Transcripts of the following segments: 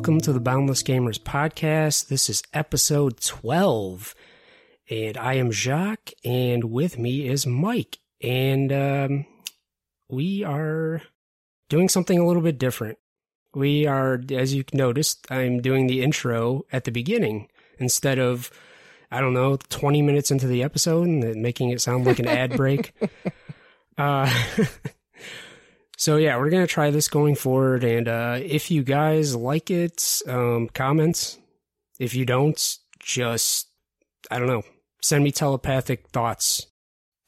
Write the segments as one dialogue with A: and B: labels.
A: welcome to the Boundless Gamers podcast. This is episode 12, and I am Jacques, and with me is Mike, and um, we are doing something a little bit different. We are, as you noticed, I'm doing the intro at the beginning instead of, I don't know, 20 minutes into the episode and making it sound like an ad break. Uh, so yeah, we're gonna try this going forward, and uh, if you guys like it, um, comments. If you don't, just I don't know, send me telepathic thoughts.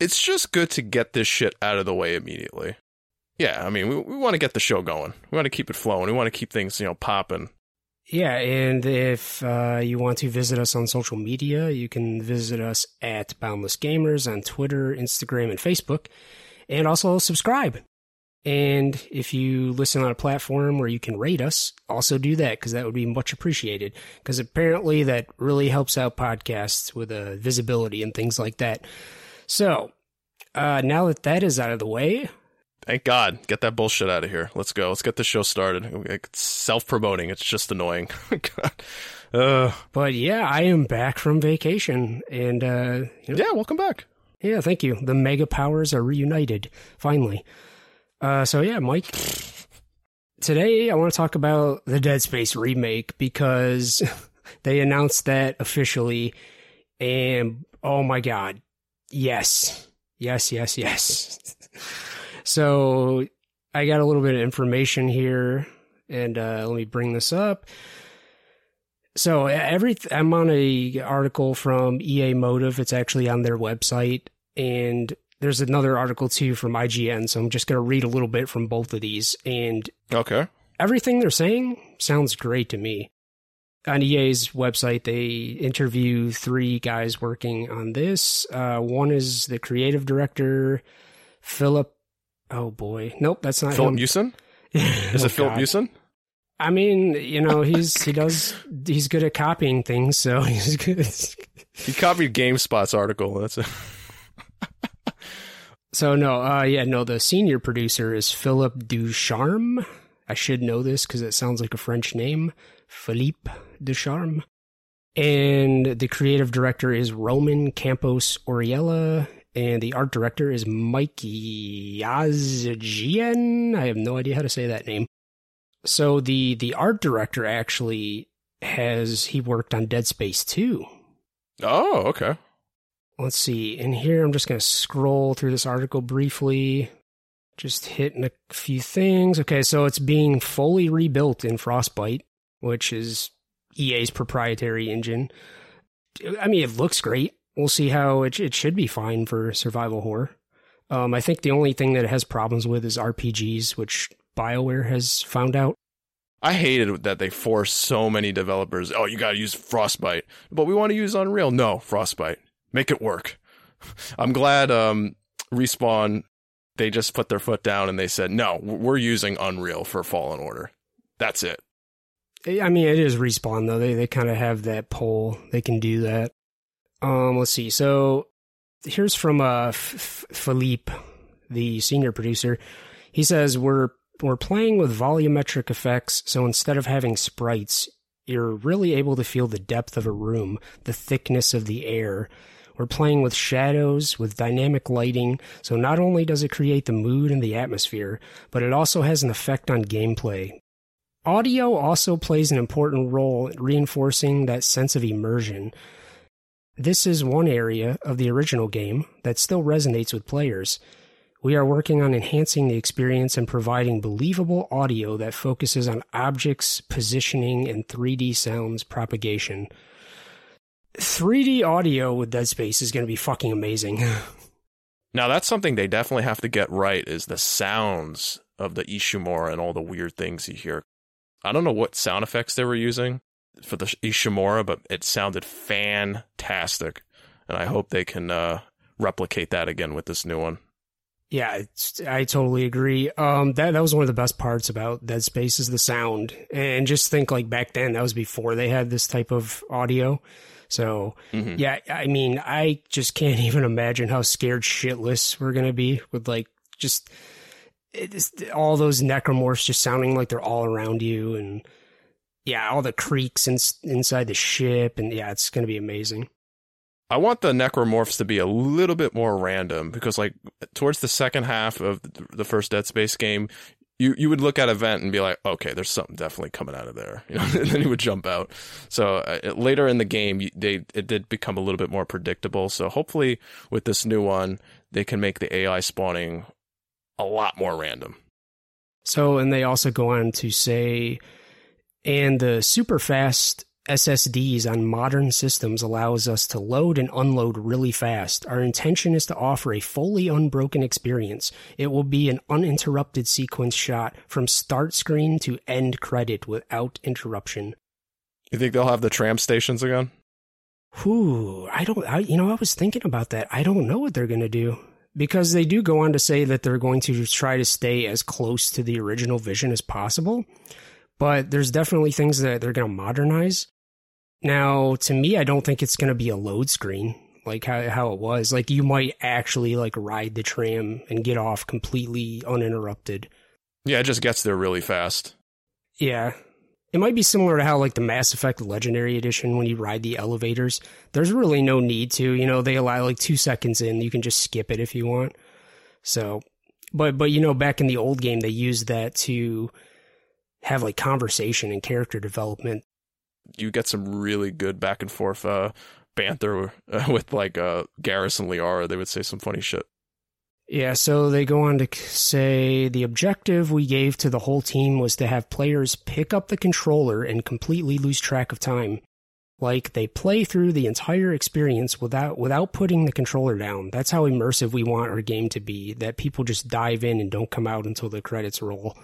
B: It's just good to get this shit out of the way immediately. Yeah, I mean, we, we want to get the show going. We want to keep it flowing. We want to keep things, you know, popping.
A: Yeah, and if uh, you want to visit us on social media, you can visit us at Boundless Gamers on Twitter, Instagram, and Facebook, and also subscribe. And if you listen on a platform where you can rate us, also do that because that would be much appreciated. Because apparently that really helps out podcasts with uh, visibility and things like that. So uh, now that that is out of the way,
B: Thank God. Get that bullshit out of here. Let's go. Let's get the show started. It's self promoting. It's just annoying. God. Uh,
A: but yeah, I am back from vacation, and uh, you know,
B: yeah, welcome back.
A: Yeah, thank you. The mega powers are reunited finally. Uh, so yeah, Mike. Today I want to talk about the Dead Space remake because they announced that officially, and oh my god, yes, yes, yes, yes. so I got a little bit of information here, and uh, let me bring this up. So every I'm on a article from EA Motive. It's actually on their website, and there's another article too from IGN. So I'm just going to read a little bit from both of these, and
B: Okay.
A: everything they're saying sounds great to me. On EA's website, they interview three guys working on this. Uh, one is the creative director, Philip. Oh boy, nope, that's not
B: Philip
A: him.
B: Usen? Is
A: Oh,
B: it Philip. Usen?
A: I mean, you know, he's he does he's good at copying things, so he's good.
B: He copied GameSpot's article. That's it.
A: So no, uh, yeah, no. The senior producer is Philip Ducharme. I should know this because it sounds like a French name, Philippe Ducharme. And the creative director is Roman Campos Oriola, and the art director is Mike Yazgian. I have no idea how to say that name. So the the art director actually has he worked on Dead Space 2.
B: Oh, okay.
A: Let's see. In here, I'm just going to scroll through this article briefly, just hitting a few things. Okay, so it's being fully rebuilt in Frostbite, which is EA's proprietary engine. I mean, it looks great. We'll see how it, it should be fine for survival horror. Um, I think the only thing that it has problems with is RPGs, which BioWare has found out.
B: I hated that they forced so many developers. Oh, you got to use Frostbite, but we want to use Unreal. No, Frostbite. Make it work. I'm glad um, Respawn they just put their foot down and they said, "No, we're using Unreal for Fallen Order. That's it."
A: I mean, it is respawn though. They they kind of have that pull. They can do that. Um, let's see. So here's from uh F- Philippe, the senior producer. He says we're we're playing with volumetric effects, so instead of having sprites, you're really able to feel the depth of a room, the thickness of the air. We're playing with shadows, with dynamic lighting, so not only does it create the mood and the atmosphere, but it also has an effect on gameplay. Audio also plays an important role in reinforcing that sense of immersion. This is one area of the original game that still resonates with players. We are working on enhancing the experience and providing believable audio that focuses on objects, positioning, and 3D sounds propagation. 3D audio with Dead Space is going to be fucking amazing.
B: Now that's something they definitely have to get right is the sounds of the Ishimura and all the weird things you hear. I don't know what sound effects they were using for the Ishimura, but it sounded fantastic. And I hope they can uh, replicate that again with this new one.
A: Yeah, it's, I totally agree. Um, that that was one of the best parts about Dead Space is the sound, and just think like back then that was before they had this type of audio. So
B: Mhm.
A: yeah, I mean, I just can't even imagine how scared shitless we're gonna be with like just it's, all those necromorphs just sounding like they're all around you, and yeah, all the creaks in, inside the ship, and yeah, it's going to be amazing.
B: I want the necromorphs to be a little bit more random because, like, towards the second half of the first Dead Space game, you you would look at a vent and be like, okay, there's something definitely coming out of there, you know, and then you would jump out. So uh, later in the game, they it did become a little bit more predictable. So hopefully, with this new one, they can make the AI spawning a lot more random.
A: So, and they also go on to say, and the super fast SSDs on modern systems allows us to load and unload really fast. Our intention is to offer a fully unbroken experience. It will be an uninterrupted sequence shot from start screen to end credit without interruption.
B: You think they'll have the tram stations again?
A: Whew, I don't, I, you know, I was thinking about that. I don't know what they're going to do because they do go on to say that they're going to try to stay as close to the original vision as possible. But there's definitely things that they're going to modernize. Now, to me, I don't think it's going to be a load screen like how, how it was. Like you might actually like ride the tram and get off completely uninterrupted.
B: Yeah, it just gets there really fast.
A: Yeah. It might be similar to how like the Mass Effect Legendary Edition when you ride the elevators. There's really no need to, you know, they allow like 2 seconds in, you can just skip it if you want. So, but but you know back in the old game they used that to have like conversation and character development
B: you get some really good back and forth uh, banter uh, with like uh, Garrus and Liara. They would say some funny shit.
A: Yeah, so they go on to say the objective we gave to the whole team was to have players pick up the controller and completely lose track of time. Like they play through the entire experience without without putting the controller down. That's how immersive we want our game to be. That people just dive in and don't come out until the credits roll.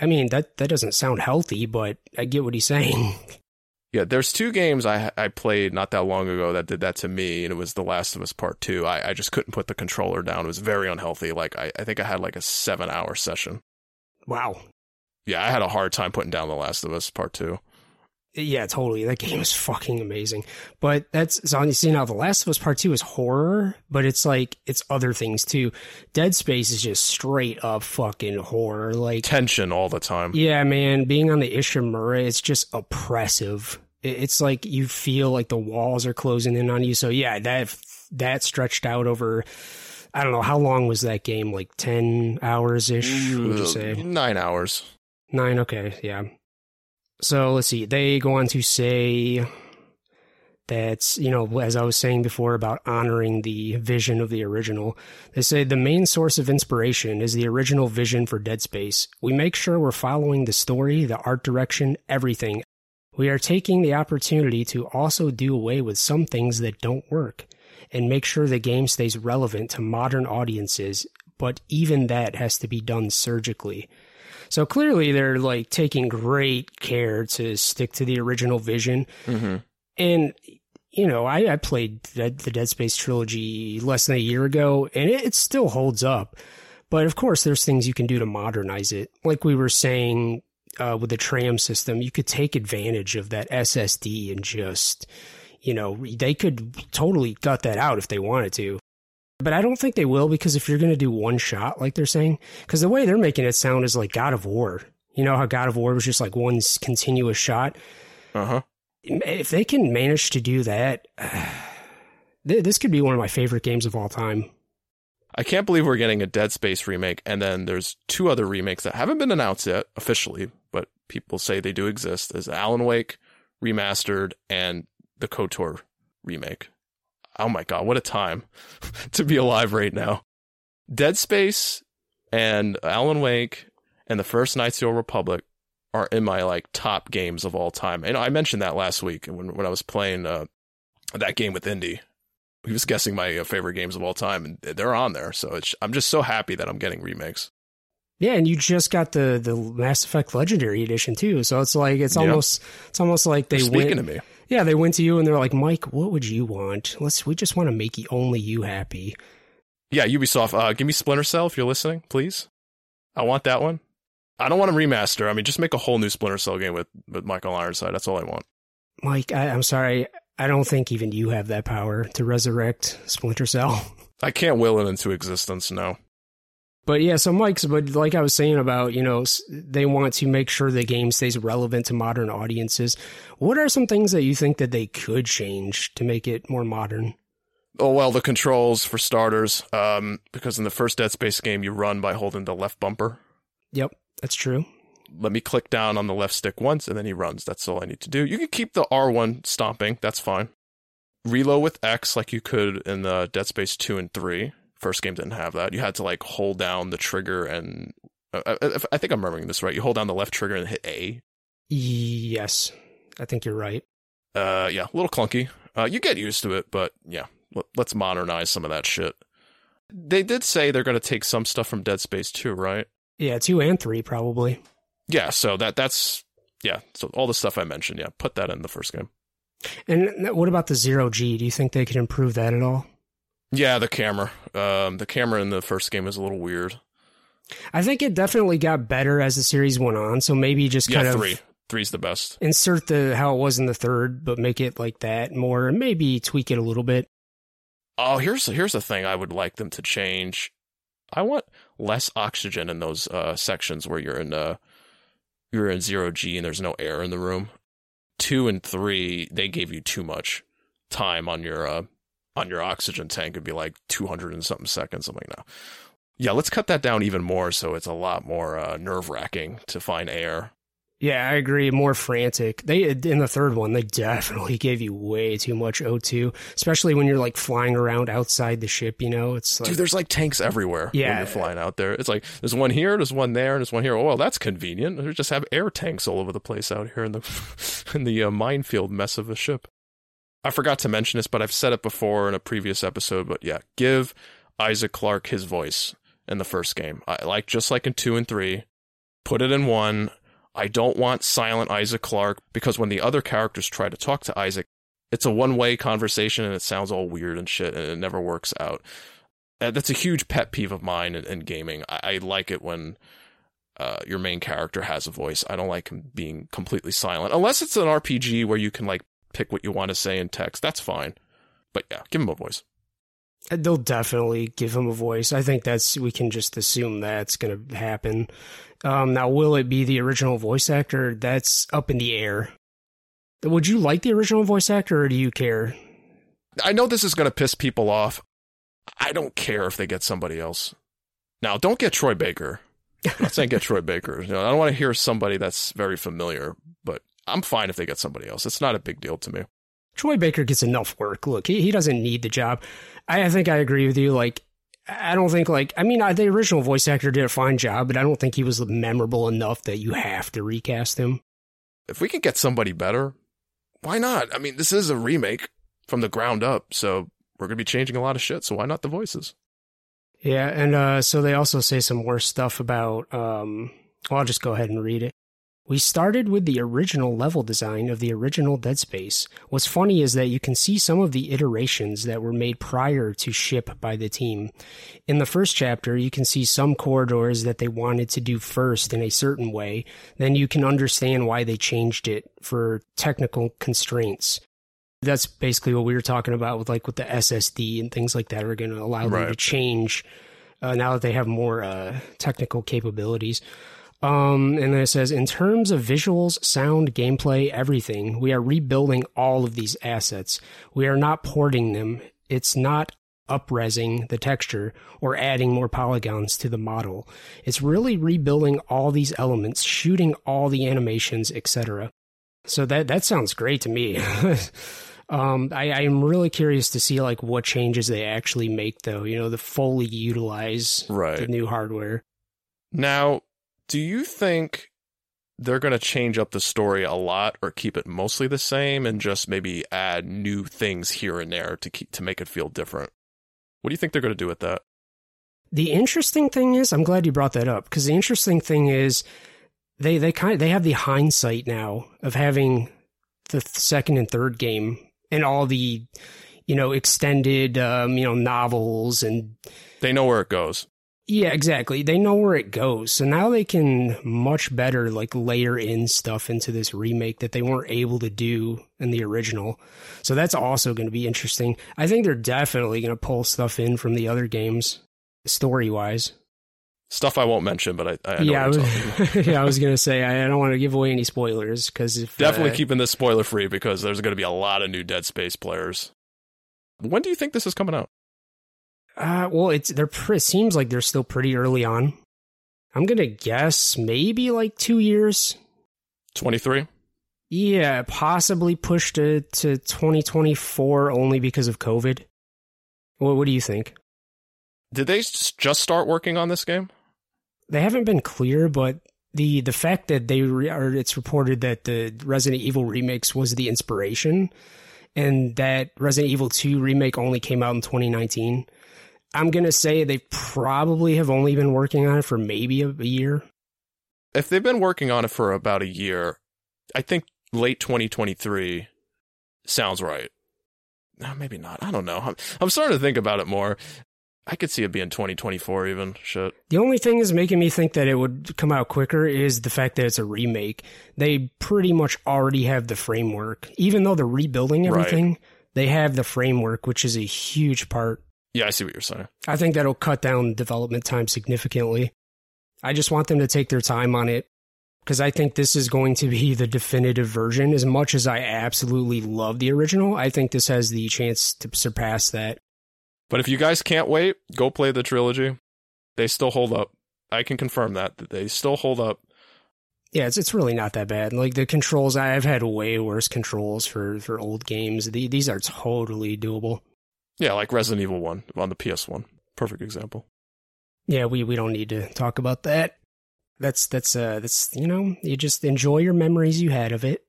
A: I mean, that that doesn't sound healthy, but I get what he's saying.
B: Yeah, there's two games I I played not that long ago that did that to me, and it was The Last of Us Part Two. I, I just couldn't put the controller down. It was very unhealthy. Like I, I think I had like a seven hour session.
A: Wow.
B: Yeah, I had a hard time putting down The Last of Us Part Two.
A: Yeah, totally. That game is fucking amazing. But that's so you see now The Last of Us Part 2 is horror, but it's like it's other things too. Dead Space is just straight up fucking horror. Like
B: tension all the time.
A: Yeah, man. Being on the Ishimura, it's just oppressive. It's like you feel like the walls are closing in on you. So yeah, that that stretched out over I don't know, how long was that game? Like ten hours ish, would you mm, say?
B: Nine hours.
A: Nine, okay, yeah. So let's see. They go on to say that, you know, as I was saying before about honoring the vision of the original, they say the main source of inspiration is the original vision for Dead Space. We make sure we're following the story, the art direction, everything. We are taking the opportunity to also do away with some things that don't work and make sure the game stays relevant to modern audiences, but even that has to be done surgically. So clearly they're like taking great care to stick to the original vision.
B: Mm-hmm.
A: And, you know, I, I played the, the, Dead Space trilogy less than a year ago and it, it still holds up. But of course, there's things you can do to modernize it. Like we were saying uh, with the tram system, you could take advantage of that SSD and just, you know, they could totally gut that out if they wanted to. But I don't think they will because if you're going to do one shot, like they're saying, because the way they're making it sound is like God of War. You know how God of War was just like one continuous shot?
B: Uh huh.
A: If they can manage to do that, this could be one of my favorite games of all time.
B: I can't believe we're getting a Dead Space remake, and then there's two other remakes that haven't been announced yet officially, but people say they do exist. There's Alan Wake remastered and the KOTOR remake oh my god, what a time to be alive right now. Dead Space and Alan Wake and the first Knights of the Old Republic are in my like top games of all time. And I mentioned that last week when when I was playing uh, that game with Indy. He was guessing my uh, favorite games of all time, and they're on there. So I'm just so happy that I'm getting remakes.
A: Yeah, and you just got the the Mass Effect Legendary Edition too. So it's like it's almost it's almost like they're
B: speaking
A: went,
B: to me.
A: Yeah, they went to you and they're like, Mike, what would you want? Let's we just want to make you, only you happy.
B: Yeah, Ubisoft, uh, give me Splinter Cell if you're listening, please. I want that one. I don't want to remaster. I mean, just make a whole new Splinter Cell game with, with Michael Ironside. That's all I want.
A: Mike, I, I'm sorry. I don't think even you have that power to resurrect Splinter Cell.
B: I can't will it into existence, no.
A: But yeah, so Mike's, but like I was saying about, you know, they want to make sure the game stays relevant to modern audiences. What are some things that you think that they could change to make it more modern?
B: Oh well, the controls for starters, um, because in the first Dead Space game you run by holding the left bumper.
A: Yep, that's true.
B: Let me click down on the left stick once, and then he runs. That's all I need to do. You can keep the R1 stomping. That's fine. Reload with X like you could in the Dead Space two and three. First game didn't have that. You had to like hold down the trigger and uh, I, uh, I think I'm remembering this right. You hold down the left trigger and hit A.
A: Yes, I think you're right.
B: Uh, yeah, a little clunky. Uh, you get used to it, but yeah, let's modernize some of that shit. They did say they're going to take some stuff from Dead Space 2, right?
A: Yeah, 2 and 3 probably.
B: Yeah, so that that's yeah, so all the stuff I mentioned, yeah, put that in the first game.
A: And what about the zero G? Do you think they could improve that at all?
B: Yeah, the camera. Um, the camera in the first game is a little weird.
A: I think it definitely got better as the series went on. So maybe just kind
B: yeah,
A: of
B: three. Three's the best.
A: Insert the how it was in the third, but make it like that more. and Maybe tweak it a little bit.
B: Oh, here's here's the thing I would like them to change. I want less oxygen in those uh, sections where you're in uh, you're in zero G and there's no air in the room. Two and three, they gave you too much time on your uh, on your oxygen tank. It'd be like two hundred and something seconds. I'm like, no. Yeah, let's cut that down even more so it's a lot more uh, nerve wracking to find air.
A: Yeah, I agree. More frantic. They in the third one, they definitely gave you way too much O2, especially when you're like flying around outside the ship. You know, it's like
B: dude, there's like tanks everywhere.
A: Yeah,
B: when you're flying out there. It's like there's one here, there's one there, and there's one here. Oh, well, that's convenient. They just have air tanks all over the place out here in the in the uh, minefield mess of a ship. I forgot to mention this, but I've said it before in a previous episode. But yeah, give Isaac Clarke his voice in the first game. I like just like in two and three. Put it in one I don't want silent Isaac Clarke because when the other characters try to talk to Isaac, it's a one way conversation and it sounds all weird and shit and it never works out. Uh, that's a huge pet peeve of mine in, in gaming. I, I, like it when uh, your main character has a voice. I don't like him being completely silent unless it's an RPG where you can like pick what you want to say in text. That's fine. But yeah, give him a voice.
A: Uh, they'll definitely give him a voice. I think that's we can just assume that's going to happen. Um, now, will it be the original voice actor? That's up in the air. Would you like the original voice actor, or do you care?
B: I know this is going to piss people off. I don't care if they get somebody else. Now, don't get Troy Baker. I'm not saying get Troy Baker. You know, I don't want to hear somebody that's very familiar, but I'm fine if they get somebody else. It's not a big deal to me.
A: Troy Baker gets enough work. Look, he, he doesn't need the job. I, I think I agree with you. Like, I don't think like I mean the original voice actor did a fine job, but I don't think he was memorable enough that you have to recast him.
B: If we can get somebody better, why not? I mean, this is a remake from the ground up, so we're gonna be changing a lot of shit. So why not the voices?
A: Yeah, and uh, so they also say some worse stuff about. Um, well, I'll just go ahead and read it. We started with the original level design of the original Dead Space. What's funny is that you can see some of the iterations that were made prior to ship by the team. In the first chapter, you can see some corridors that they wanted to do first in a certain way. Then you can understand why they changed it for technical constraints. That's basically what we were talking about with like with the SSD and things like that are going to allow right. them to change uh, now that they have more uh, technical capabilities. Um, and then it says, in terms of visuals, sound, gameplay, everything, we are rebuilding all of these assets. We are not porting them. It's not upresing the texture or adding more polygons to the model. It's really rebuilding all these elements, shooting all the animations, etc. So that that sounds great to me. um, I, I'm really curious to see like what changes they actually make, though. You know, the fully utilize
B: right.
A: the new hardware.
B: Now, do you think they're going to change up the story a lot or keep it mostly the same and just maybe add new things here and there to keep to make it feel different? What do you think they're going to do with that?
A: The interesting thing is, I'm glad you brought that up because the interesting thing is they they kind of, they have the hindsight now of having the second and third game and all the you know extended um, you know novels and
B: they know where it goes.
A: Yeah, exactly. They know where it goes. So now they can much better like layer in stuff into this remake that they weren't able to do in the original. So that's also going to be interesting. I think they're definitely going to pull stuff in from the other games story wise.
B: Stuff I won't mention, but I, I know
A: yeah, I was,
B: talking about.
A: yeah, I was gonna say I, I don't want to give away any spoilers because
B: Definitely
A: uh,
B: keeping this spoiler free because there's going to be a lot of new Dead Space players. When do you think this is coming out?
A: Uh, well, it's they're it seems like they're still pretty early on. I'm gonna guess maybe like two years.
B: 23?
A: Yeah, possibly pushed to to 2024 only because of COVID. What what do you think?
B: Did they just start working on this game?
A: They haven't been clear, but the the fact that they re- or it's reported that the Resident Evil remakes was the inspiration, and that Resident Evil 2 remake only came out in 2019. I'm gonna say they probably have only been working on it for maybe a, a year.
B: If they've been working on it for about a year, I think late 2023 sounds right. No, maybe not. I don't know. I'm, I'm starting to think about it more. I could see it being 2024 even. Shit.
A: The only thing is making me think that it would come out quicker is the fact that it's a remake. They pretty much already have the framework. Even though they're rebuilding
B: Right.
A: everything, they have the framework, which is a huge part.
B: Yeah, I see what you're saying.
A: I think that'll cut down development time significantly. I just want them to take their time on it because I think this is going to be the definitive version. As much as I absolutely love the original, I think this has the chance to surpass that.
B: But if you guys can't wait, go play the trilogy. They still hold up. I can confirm that, that they still hold up.
A: Yeah, it's it's really not that bad. Like the controls, I've had way worse controls for for old games. The, these are totally doable.
B: Yeah, like Resident Evil 1 on the PS1. Perfect example.
A: Yeah, we we don't need to talk about that. That's that's uh that's you know you just enjoy your memories you had of it.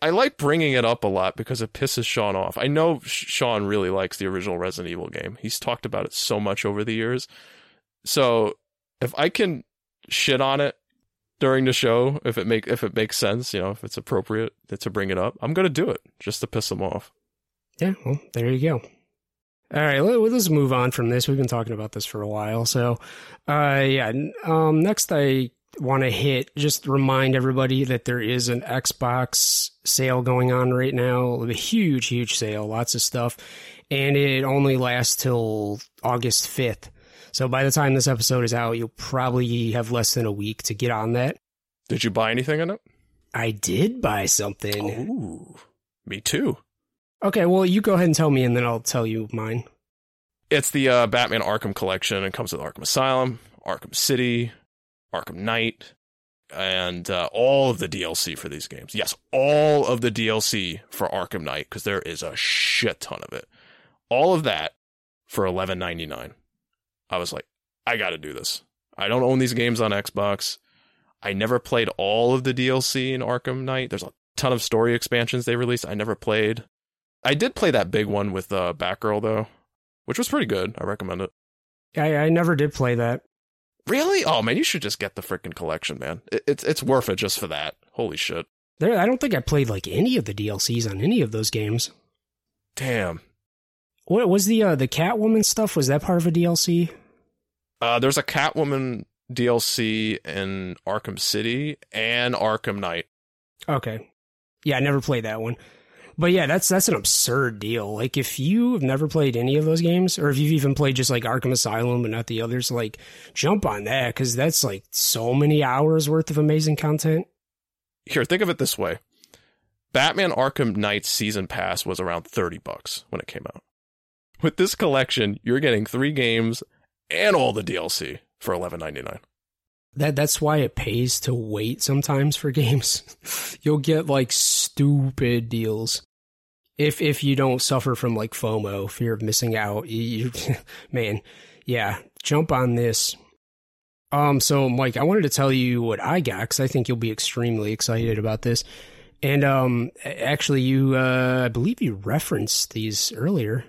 B: I like bringing it up a lot because it pisses Sean off. I know Sean really likes the original Resident Evil game. He's talked about it so much over the years. So if I can shit on it during the show, if it make if it makes sense, you know, if it's appropriate to bring it up, I'm gonna do it just to piss him off.
A: Yeah, well, there you go. All right, let, let's move on from this. We've been talking about this for a while. So, uh, yeah, um, next I want to hit, just remind everybody that there is an Xbox sale going on right now. A huge, huge sale, lots of stuff. And it only lasts till August 5th. So by the time this episode is out, you'll probably have less than a week to get on that.
B: Did you buy anything in it?
A: I did buy something.
B: Ooh, me too.
A: Okay, well, you go ahead and tell me, and then I'll tell you mine.
B: It's the uh, Batman Arkham collection. It comes with Arkham Asylum, Arkham City, Arkham Knight, and uh, all of the DLC for these games. Yes, all of the DLC for Arkham Knight because there is a shit ton of it. All of that for eleven ninety nine. I was like, I got to do this. I don't own these games on Xbox. I never played all of the DLC in Arkham Knight. There's a ton of story expansions they released. I never played. I did play that big one with uh, Batgirl though, which was pretty good. I recommend it.
A: I, I never did play that.
B: Really? Oh man, you should just get the freaking collection, man. It, it's it's worth it just for that. Holy shit!
A: There, I don't think I played like any of the DLCs on any of those games.
B: Damn.
A: What was the uh, the Catwoman stuff? Was that part of a DLC?
B: Uh, there's a Catwoman DLC in Arkham City and Arkham Knight.
A: Okay, yeah, I never played that one. But yeah, that's that's an absurd deal. Like if you've never played any of those games, or if you've even played just like Arkham Asylum but not the others, like jump on that because that's like so many hours worth of amazing content.
B: Here, think of it this way: Batman Arkham Knight season pass was around thirty bucks when it came out. With this collection, you're getting three games and all the DLC for eleven ninety nine.
A: That that's why it pays to wait sometimes for games. You'll get like stupid deals. If if you don't suffer from like FOMO, fear of missing out, you, you man, yeah, jump on this. Um so Mike, I wanted to tell you what I got cuz I think you'll be extremely excited about this. And um actually you uh I believe you referenced these earlier.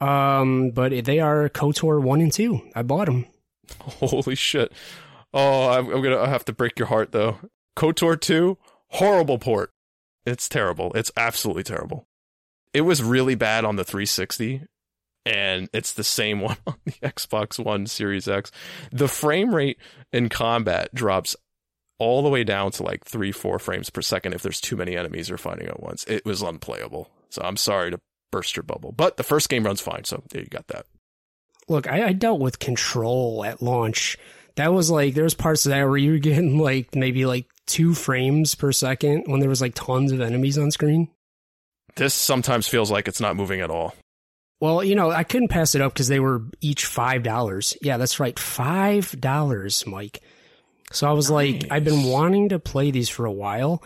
A: Um but they are KOTOR 1 and 2. I bought them.
B: Holy shit! Oh, I'm, I'm gonna have to break your heart though. KOTOR 2, horrible port. It's terrible. It's absolutely terrible. It was really bad on the 360, and it's the same one on the Xbox One Series X. The frame rate in combat drops all the way down to like three, four frames per second if there's too many enemies you're fighting at once. It was unplayable. So I'm sorry to burst your bubble, but the first game runs fine. So there you got that.
A: Look, I, I dealt with control at launch. That was like there was parts of that where you were getting like maybe like two frames per second when there was like tons of enemies on screen.
B: This sometimes feels like it's not moving at all.
A: Well, you know, I couldn't pass it up because they were each five dollars. Yeah, that's right, five dollars, Mike. So I was like, I've been wanting to play these for a while,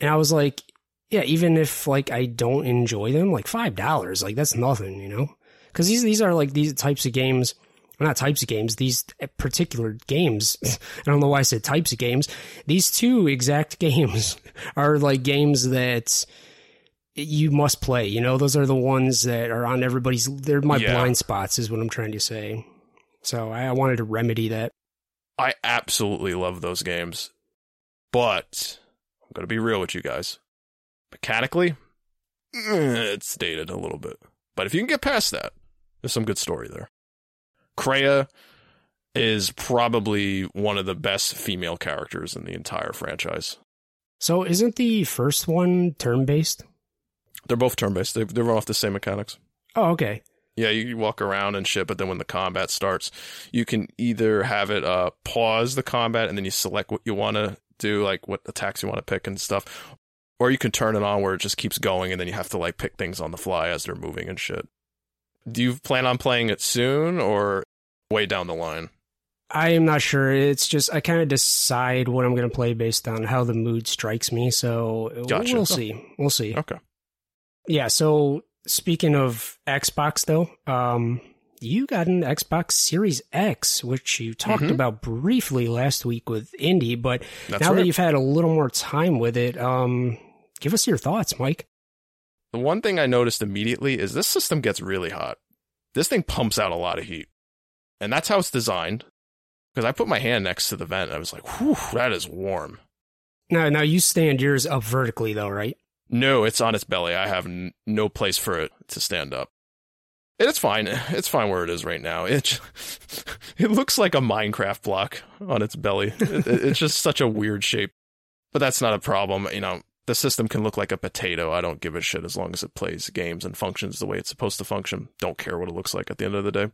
A: and I was like, yeah, even if like I don't enjoy them, like five dollars, like that's nothing, you know? Because these these are like these types of games, not types of games, these particular games. I don't know why I said types of games. These two exact games are like games that you must play. You know, those are the ones that are on everybody's. They're my
B: Yeah.
A: blind spots, is what I'm trying to say. So I, wanted to remedy that.
B: I absolutely love those games. But I'm going to be real with you guys. Mechanically, eh, it's dated a little bit. But if you can get past that, there's some good story there. Kreia is probably one of the best female characters in the entire franchise.
A: So isn't the first one turn based?
B: They're both turn based, they, they run off the same mechanics.
A: Oh, okay.
B: Yeah, you walk around and shit, but then when the combat starts, you can either have it uh, pause the combat and then you select what you want to do, like what attacks you want to pick and stuff, or you can turn it on where it just keeps going and then you have to like pick things on the fly as they're moving and shit. Do you plan on playing it soon or way down the line?
A: I am not sure. It's just I kind of decide what I'm going to play based on how the mood strikes me. So
B: Gotcha.
A: we'll see. We'll see.
B: Okay.
A: Yeah. So speaking of Xbox, though, um, you got an Xbox Series X, which you talked
B: Mhm.
A: about briefly last week with Indy, but
B: That's
A: now that you've had a little more time with it, um, give us your thoughts, Mike.
B: The one thing I noticed immediately is this system gets really hot. This thing pumps out a lot of heat. And that's how it's designed. Because I put my hand next to the vent and I was like, whew, that is warm.
A: Now, now you stand yours up vertically, though, right?
B: No, it's on its belly. I have n- no place for it to stand up. It's fine. It's fine where it is right now. It j- it looks like a Minecraft block on its belly. It- it's just such a weird shape. But that's not a problem. You know, the system can look like a potato. I don't give a shit as long as it plays games and functions the way it's supposed to function. Don't care what it looks like at the end of the day.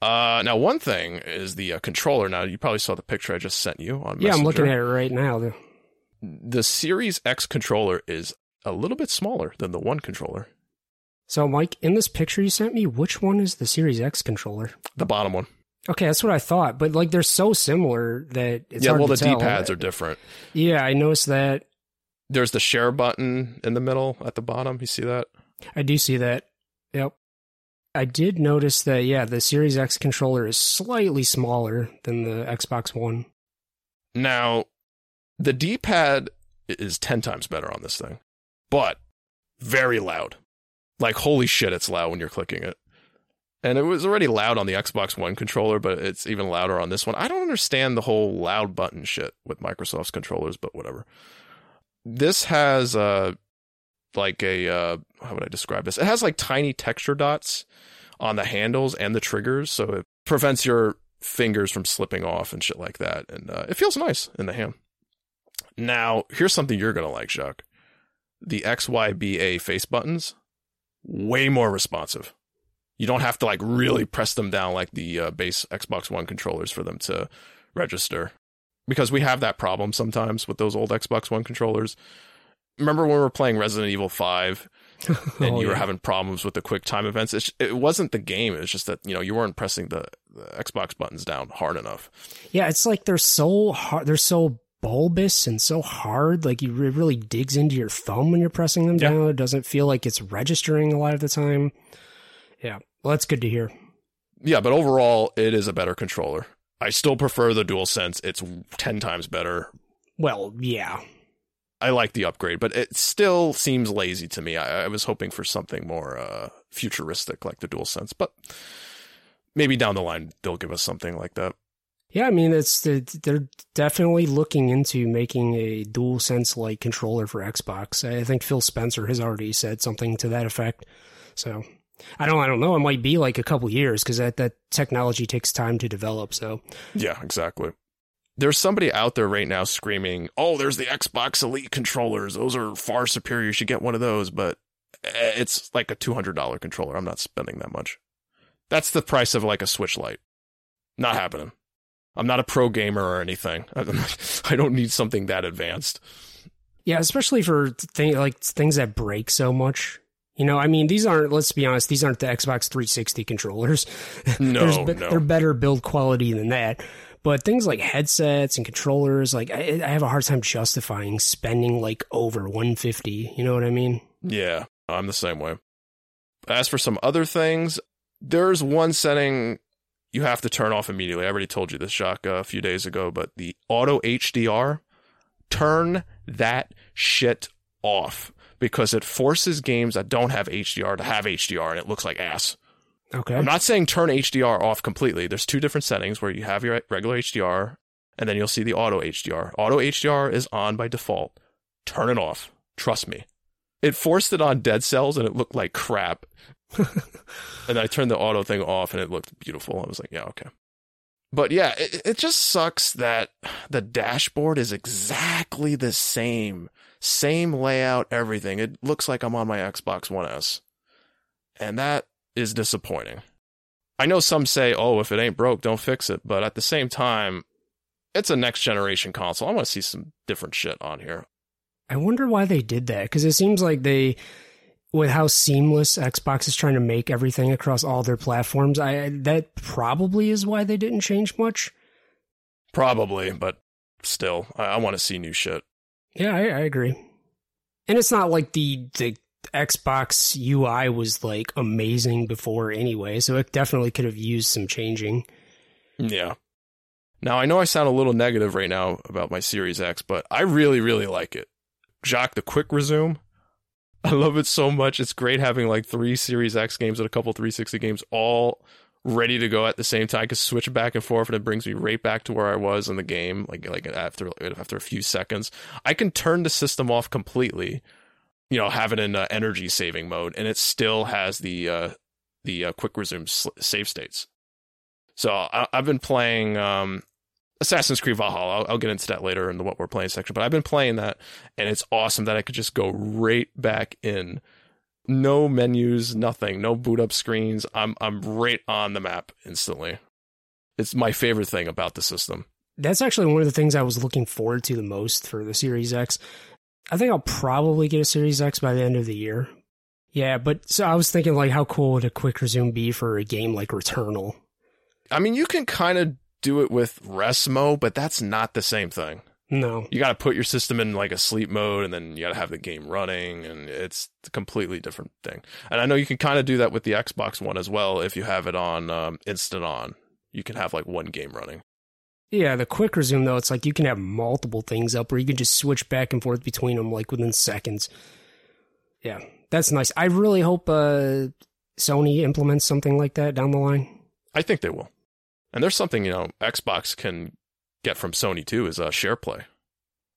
B: Uh, now one thing is the uh, controller. Now you probably saw the picture I just sent you on.
A: Yeah, I'm looking at it right now. The-
B: the Series X controller is a little bit smaller than the one controller.
A: So, Mike, in this picture you sent me, which one is the Series X controller?
B: The bottom one.
A: Okay, that's what I thought, but like they're so similar that it's
B: yeah, well, the. D pads are different.
A: Yeah, I noticed that.
B: There's the share button in the middle at the bottom. You see that?
A: I do see that. Yep. I did notice that. Yeah, the Series X controller is slightly smaller than the Xbox One.
B: Now, the D pad is 10 times better on this thing, but very loud. Like, holy shit, it's loud when you're clicking it. And it was already loud on the Xbox One controller, but it's even louder on this one. I don't understand the whole loud button shit with Microsoft's controllers, but whatever. This has uh like a uh how would I describe this? It has like tiny texture dots on the handles and the triggers, so it prevents your fingers from slipping off and shit like that. And uh, it feels nice in the hand. Now, here's something you're gonna like, Jacques. The XYBA face buttons, way more responsive. You don't have to like really press them down like the uh, base Xbox One controllers for them to register. Because we have that problem sometimes with those old Xbox One controllers. Remember when we were playing Resident Evil 5 and
A: Oh,
B: you were
A: yeah.
B: having problems with the quick time events? It's, it wasn't the game. It was just that, you know, you weren't pressing the, the Xbox buttons down hard enough.
A: Yeah, it's like they're so hard. They're so bulbous and so hard. Like you, it really digs into your thumb when you're pressing them
B: Yeah.
A: down. It doesn't feel like it's registering a lot of the time. Yeah, well, that's good to hear.
B: Yeah, but overall, it is a better controller. I still prefer the Dual Sense. It's 10 times better.
A: Well, yeah,
B: I like the upgrade, but it still seems lazy to me. I, I was hoping for something more uh, futuristic like the Dual Sense, but maybe down the line they'll give us something like that.
A: yeah. I mean, it's they're definitely looking into making a dual sense like controller for Xbox. I think Phil Spencer has already said something to that effect. So I don't, I don't know. It might be like a couple years because that that technology takes time to develop. So
B: Yeah, exactly. There's somebody out there right now screaming, "Oh, there's the Xbox Elite controllers. Those are far superior. You should get one of those." But eh, it's like a $200 controller. I'm not spending that much. That's the price of like a Switch Lite. Not happening. I'm not a pro gamer or anything. I don't need something that advanced.
A: Yeah, especially for th- like things that break so much. You know, I mean, these aren't. Let's be honest; these aren't the Xbox 360 controllers.
B: No,
A: be-
B: no.
A: they're better build quality than that. But things like headsets and controllers, like I, I have a hard time justifying spending like over 150. You know what I mean?
B: Yeah, I'm the same way. As for some other things, there's one setting you have to turn off immediately. I already told you this, Jacques, a few days ago, but the auto HDR, turn that shit off because it forces games that don't have HDR to have HDR and it looks like ass.
A: Okay.
B: I'm not saying turn HDR off completely. There's two different settings where you have your regular HDR and then you'll see the auto HDR. Auto HDR is on by default. Turn it off. Trust me. It forced it on Dead Cells and it looked like crap. and I turned the auto thing off and it looked beautiful. I was like, yeah, okay. But yeah, it, it just sucks that the dashboard is exactly the same. Same layout, everything. It looks like I'm on my Xbox One S. And that is disappointing. I know some say, oh, if it ain't broke, don't fix it. But at the same time, it's a next generation console. I want to see some different shit on here.
A: I wonder why they did that because it seems like they, with how seamless Xbox is trying to make everything across all their platforms, I that probably is why they didn't change much.
B: Probably, but still, I, I want to see new shit.
A: Yeah, I, I agree. And it's not like the the Xbox UI was like amazing before anyway, so it definitely could have used some changing.
B: Yeah. Now I know I sound a little negative right now about my Series X, but I really, really like it. Jacques, the quick resume. I love it so much. It's great having like three Series X games and a couple 360 games all ready to go at the same time. I switch back and forth, and it brings me right back to where I was in the game. Like like after after a few seconds, I can turn the system off completely. You know, have it in uh, energy saving mode, and it still has the uh, the uh, quick resume save states. So I, have been playing um, Assassin's Creed Valhalla. I'll, I'll, get into that later in the what we're playing section, but I've been playing that, and it's awesome that I could just go right back in. No menus, nothing, no boot up screens. I'm I'm right on the map instantly. It's my favorite thing about the system.
A: That's actually one of the things I was looking forward to the most for the Series X. I think I'll probably get a Series X by the end of the year. Yeah, but so I was thinking like how cool would a quick resume be for a game like Returnal?
B: I mean, you can kind of do it with rest mode, but that's not the same thing.
A: No.
B: You got to put your system in like a sleep mode and then you got to have the game running and it's a completely different thing. And I know you can kind of do that with the Xbox One as well if you have it on um, instant on. You can have like one game running.
A: Yeah, the quick resume though, it's like you can have multiple things up where you can just switch back and forth between them like within seconds. Yeah, that's nice. I really hope uh, Sony implements something like that down the line.
B: I think they will. And there's something, you know, Xbox can get from Sony too is a uh, share play.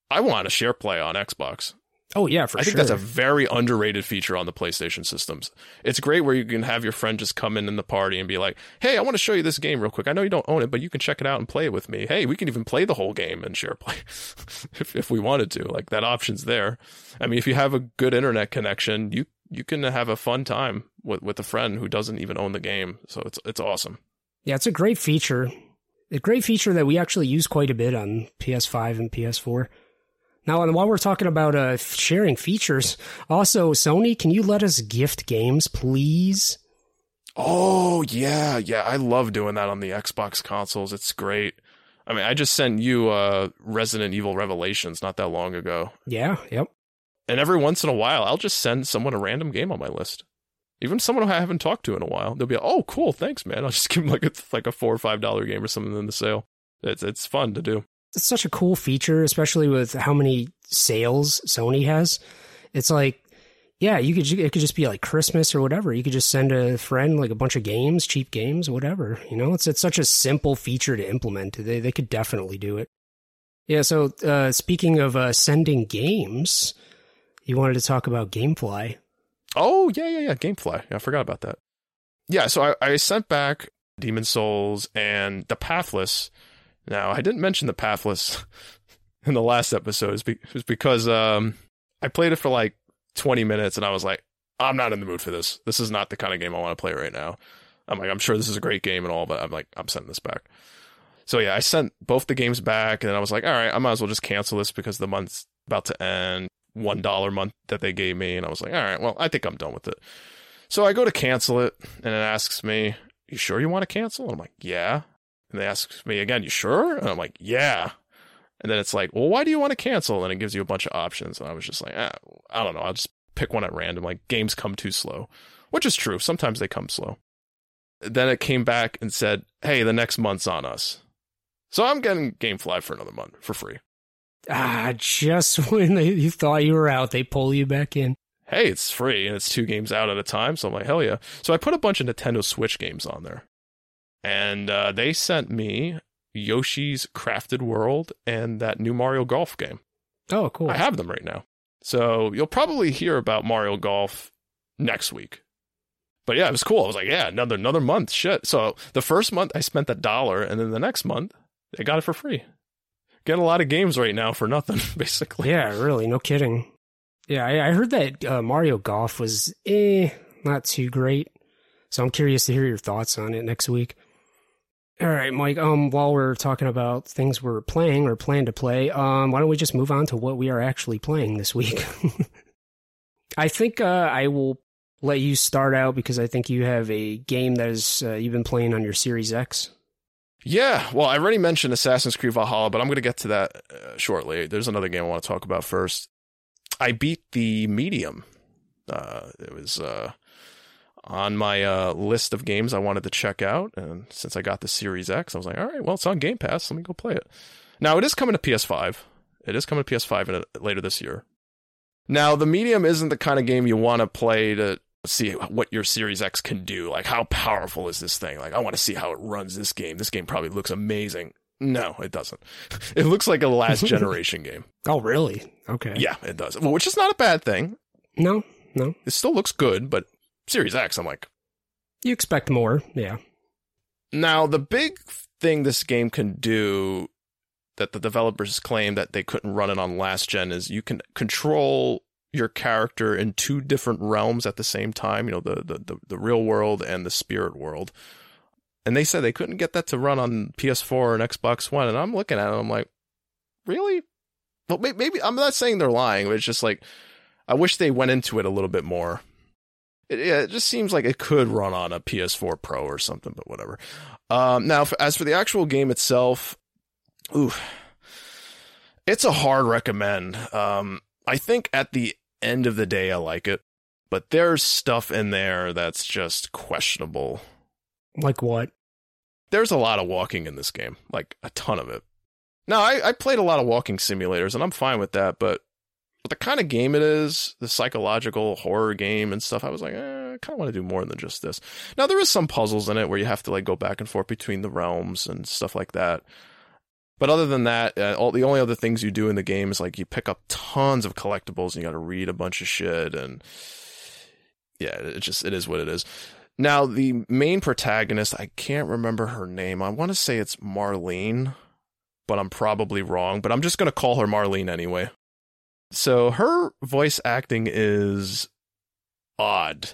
B: I want a share play on Xbox.
A: Oh yeah, for sure.
B: I
A: sure.
B: think that's a very underrated feature on the PlayStation systems. It's great where you can have your friend just come in in the party and be like, "Hey, I want to show you this game real quick. I know you don't own it, but you can check it out and play it with me. Hey, we can even play the whole game and share play if if we wanted to. Like that option's there. I mean, if you have a good internet connection, you you can have a fun time with with a friend who doesn't even own the game. So it's it's awesome.
A: Yeah, it's a great feature. A great feature that we actually use quite a bit on PS5 and PS4. Now, and while we're talking about uh, sharing features, also Sony, can you let us gift games, please?
B: Oh yeah, yeah. I love doing that on the Xbox consoles. It's great. I mean, I just sent you uh, Resident Evil Revelations not that long ago.
A: Yeah, yep.
B: And every once in a while, I'll just send someone a random game on my list. Even someone I haven't talked to in a while, they'll be like, "Oh, cool, thanks, man." I'll just give them like a like a four or five dollar game or something in the sale. It's it's fun to do.
A: It's such a cool feature, especially with how many sales Sony has. It's like, yeah, you could it could just be like Christmas or whatever. You could just send a friend like a bunch of games, cheap games, whatever. You know, it's it's such a simple feature to implement. They they could definitely do it. Yeah. So uh, speaking of uh, sending games, you wanted to talk about GameFly.
B: Oh yeah, yeah, yeah. GameFly. I forgot about that. Yeah, so I, I sent back Demon's Souls and the Pathless. Now I didn't mention the Pathless in the last episode. It was because um, I played it for like 20 minutes and I was like, I'm not in the mood for this. This is not the kind of game I want to play right now. I'm like, I'm sure this is a great game and all, but I'm like, I'm sending this back. So yeah, I sent both the games back, and then I was like, all right, I might as well just cancel this because the month's about to end. One dollar month that they gave me, and I was like, all right, well, I think I'm done with it. So I go to cancel it, and it asks me, "You sure you want to cancel?" And I'm like, "Yeah." And they ask me again, "You sure?" And I'm like, "Yeah." And then it's like, "Well, why do you want to cancel?" And it gives you a bunch of options, and I was just like, ah, "I don't know. I'll just pick one at random." Like games come too slow, which is true. Sometimes they come slow. Then it came back and said, "Hey, the next month's on us." So I'm getting GameFly for another month for free.
A: Ah, just when they, you thought you were out, they pull you back in.
B: Hey, it's free and it's two games out at a time. So I'm like, hell yeah. So I put a bunch of Nintendo Switch games on there. And uh, they sent me Yoshi's Crafted World and that new Mario Golf game.
A: Oh, cool.
B: I have them right now. So you'll probably hear about Mario Golf next week. But yeah, it was cool. I was like, yeah, another another month. Shit. So the first month I spent a dollar, and then the next month I got it for free. Get a lot of games right now for nothing, basically.
A: Yeah, really, no kidding. Yeah, I, I heard that uh, Mario Golf was eh, not too great. So I'm curious to hear your thoughts on it next week. All right, Mike. Um, while we're talking about things we're playing or plan to play, um, why don't we just move on to what we are actually playing this week? I think uh, I will let you start out because I think you have a game that is uh, you've been playing on your Series X.
B: Yeah, well, I already mentioned Assassin's Creed Valhalla, but I'm going to get to that uh, shortly. There's another game I want to talk about first. I beat the Medium. Uh, it was uh, on my uh, list of games I wanted to check out, and since I got the Series X, I was like, all right, well, it's on Game Pass. Let me go play it. Now, it is coming to PS5. It is coming to PS5 in a, later this year. Now, the Medium isn't the kind of game you want to play to see what your Series X can do. Like, how powerful is this thing? Like, I want to see how it runs this game. This game probably looks amazing. No, it doesn't. It looks like a last generation game.
A: Oh, really? Okay.
B: Yeah, it does. Well, which is not a bad thing.
A: No, no.
B: It still looks good, but Series X, I'm like,
A: You expect more, yeah.
B: now the big thing this game can do that the developers claim that they couldn't run it on last gen is you can control your character in two different realms at the same time. You know, the the the, the real world and the spirit world. And they said they couldn't get that to run on PS4 and Xbox One. And I'm looking at it, I'm like, really? Well, may- maybe I'm not saying they're lying, but it's just like I wish they went into it a little bit more. It, it just seems like it could run on a PS4 Pro or something, but whatever. Um, now, as for the actual game itself, ooh, it's a hard recommend. Um, I think at the end of the day, I like it, but there's stuff in there that's just questionable.
A: Like what?
B: There's a lot of walking in this game, like a ton of it. Now, I, I played a lot of walking simulators, and I'm fine with that, but but the kind of game it is, the psychological horror game and stuff, I was like, eh, I kind of want to do more than just this. Now there is some puzzles in it where you have to like go back and forth between the realms and stuff like that. But other than that, uh, all the only other things you do in the game is like you pick up tons of collectibles and you got to read a bunch of shit and yeah, it just it is what it is. Now the main protagonist, I can't remember her name. I want to say it's Marlene, but I'm probably wrong. But I'm just gonna call her Marlene anyway. So her voice acting is odd.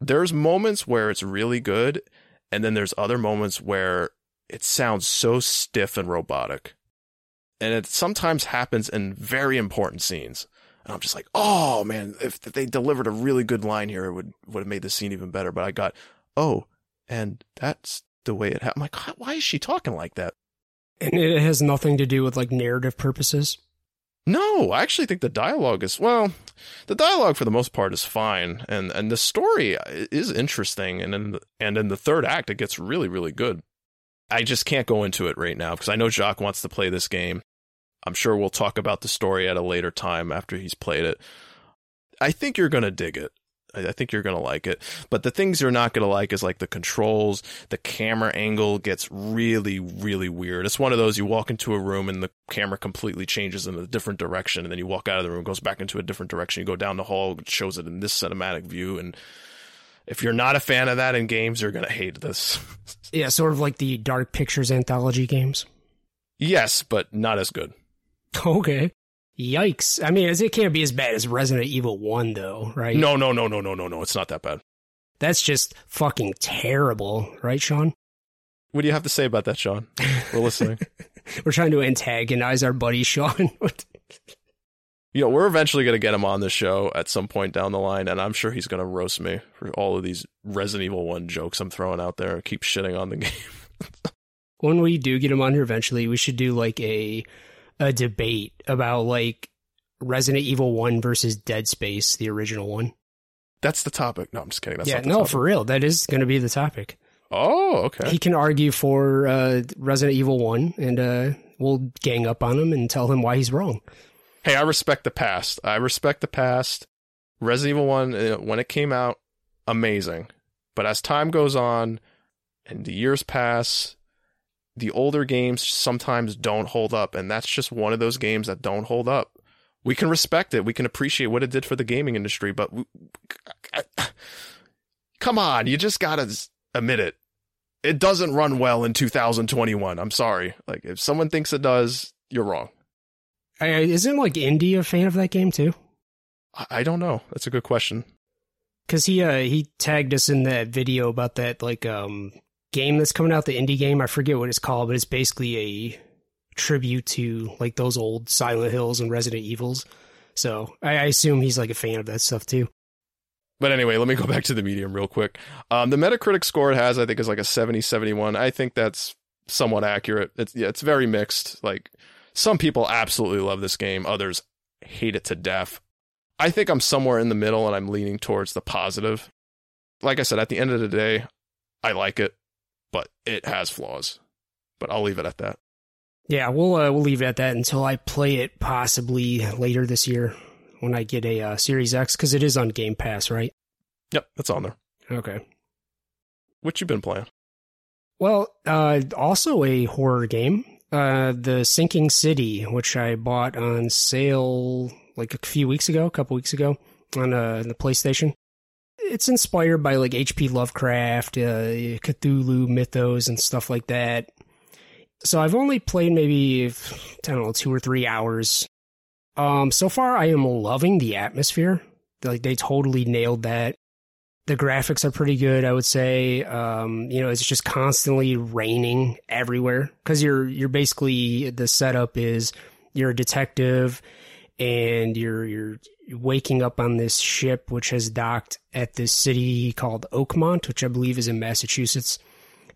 B: There's moments where it's really good, and then there's other moments where it sounds so stiff and robotic. And it sometimes happens in very important scenes. And I'm just like, oh man, if, they delivered a really good line here, it would would have made the scene even better. But I got, oh, and that's the way it happened. I'm like, why is she talking like that?
A: And it has nothing to do with like narrative purposes.
B: No, I actually think the dialogue is well, the dialogue for the most part is fine, and and the story is interesting, and in the, and in the third act it gets really really good. I just can't go into it right now because I know Jacques wants to play this game. I'm sure we'll talk about the story at a later time after he's played it. I think you're gonna dig it. I think you're gonna like it. But the things you're not gonna like is like the controls. The camera angle gets really, really weird. It's one of those you walk into a room and the camera completely changes in a different direction, and then you walk out of the room, goes back into a different direction. You go down the hall, shows it in this cinematic view, and if you're not a fan of that in games, you're gonna hate this.
A: Yeah, sort of like the Dark Pictures anthology games.
B: yes, but not as good.
A: Okay. Yikes. I mean, it can't be as bad as Resident Evil 1, though, right?
B: No, no, no, no, no, no, no. It's not that bad.
A: That's just fucking terrible, right, Sean?
B: What do you have to say about that, Sean? We're listening.
A: We're trying to antagonize our buddy Sean.
B: You know, we're eventually going to get him on the show at some point down the line, and I'm sure he's going to roast me for all of these Resident Evil 1 jokes I'm throwing out there and keep shitting on the game.
A: when we do get him on here eventually, we should do like a a debate about like Resident Evil 1 versus Dead Space, the original one.
B: That's the topic. No, I'm just kidding. That's
A: yeah,
B: not
A: no,
B: topic.
A: for real. That is going to be the topic.
B: Oh, okay.
A: He can argue for uh, Resident Evil 1, and uh, we'll gang up on him and tell him why he's wrong.
B: Hey, I respect the past. I respect the past. Resident Evil 1, uh, when it came out, amazing. But as time goes on and the years pass, the older games sometimes don't hold up. And that's just one of those games that don't hold up. We can respect it. We can appreciate what it did for the gaming industry. But we, come on, you just got to admit it. It doesn't run well in 2021. I'm sorry. Like, if someone thinks it does, you're wrong.
A: Isn't like Indy a fan of that game too?
B: I, don't know. That's a good question.
A: Because he uh, he tagged us in that video about that like um game that's coming out, the indie game. I forget what it's called, but it's basically a tribute to like those old Silent Hills and Resident Evils. So I, I assume he's like a fan of that stuff too.
B: But anyway, let me go back to the medium real quick. Um, the Metacritic score it has, I think, is like a 70, 71. I think that's somewhat accurate. It's yeah, it's very mixed. Like some people absolutely love this game, others hate it to death. I think I'm somewhere in the middle, and I'm leaning towards the positive. Like I said, at the end of the day, I like it, but it has flaws. But I'll leave it at that.
A: Yeah, we'll uh, we'll leave it at that until I play it possibly later this year when I get a uh, Series X because it is on Game Pass, right?
B: Yep, that's on there.
A: Okay.
B: What you been playing?
A: Well, uh, also a horror game, uh, the Sinking City, which I bought on sale like a few weeks ago, a couple weeks ago on uh, the PlayStation. It's inspired by like H.P. Lovecraft, uh, Cthulhu mythos, and stuff like that. So I've only played maybe I don't know two or three hours. Um, so far I am loving the atmosphere. Like they totally nailed that. The graphics are pretty good, I would say. Um, you know, it's just constantly raining everywhere because you're you're basically the setup is you're a detective and you're you're waking up on this ship which has docked at this city called Oakmont, which I believe is in Massachusetts.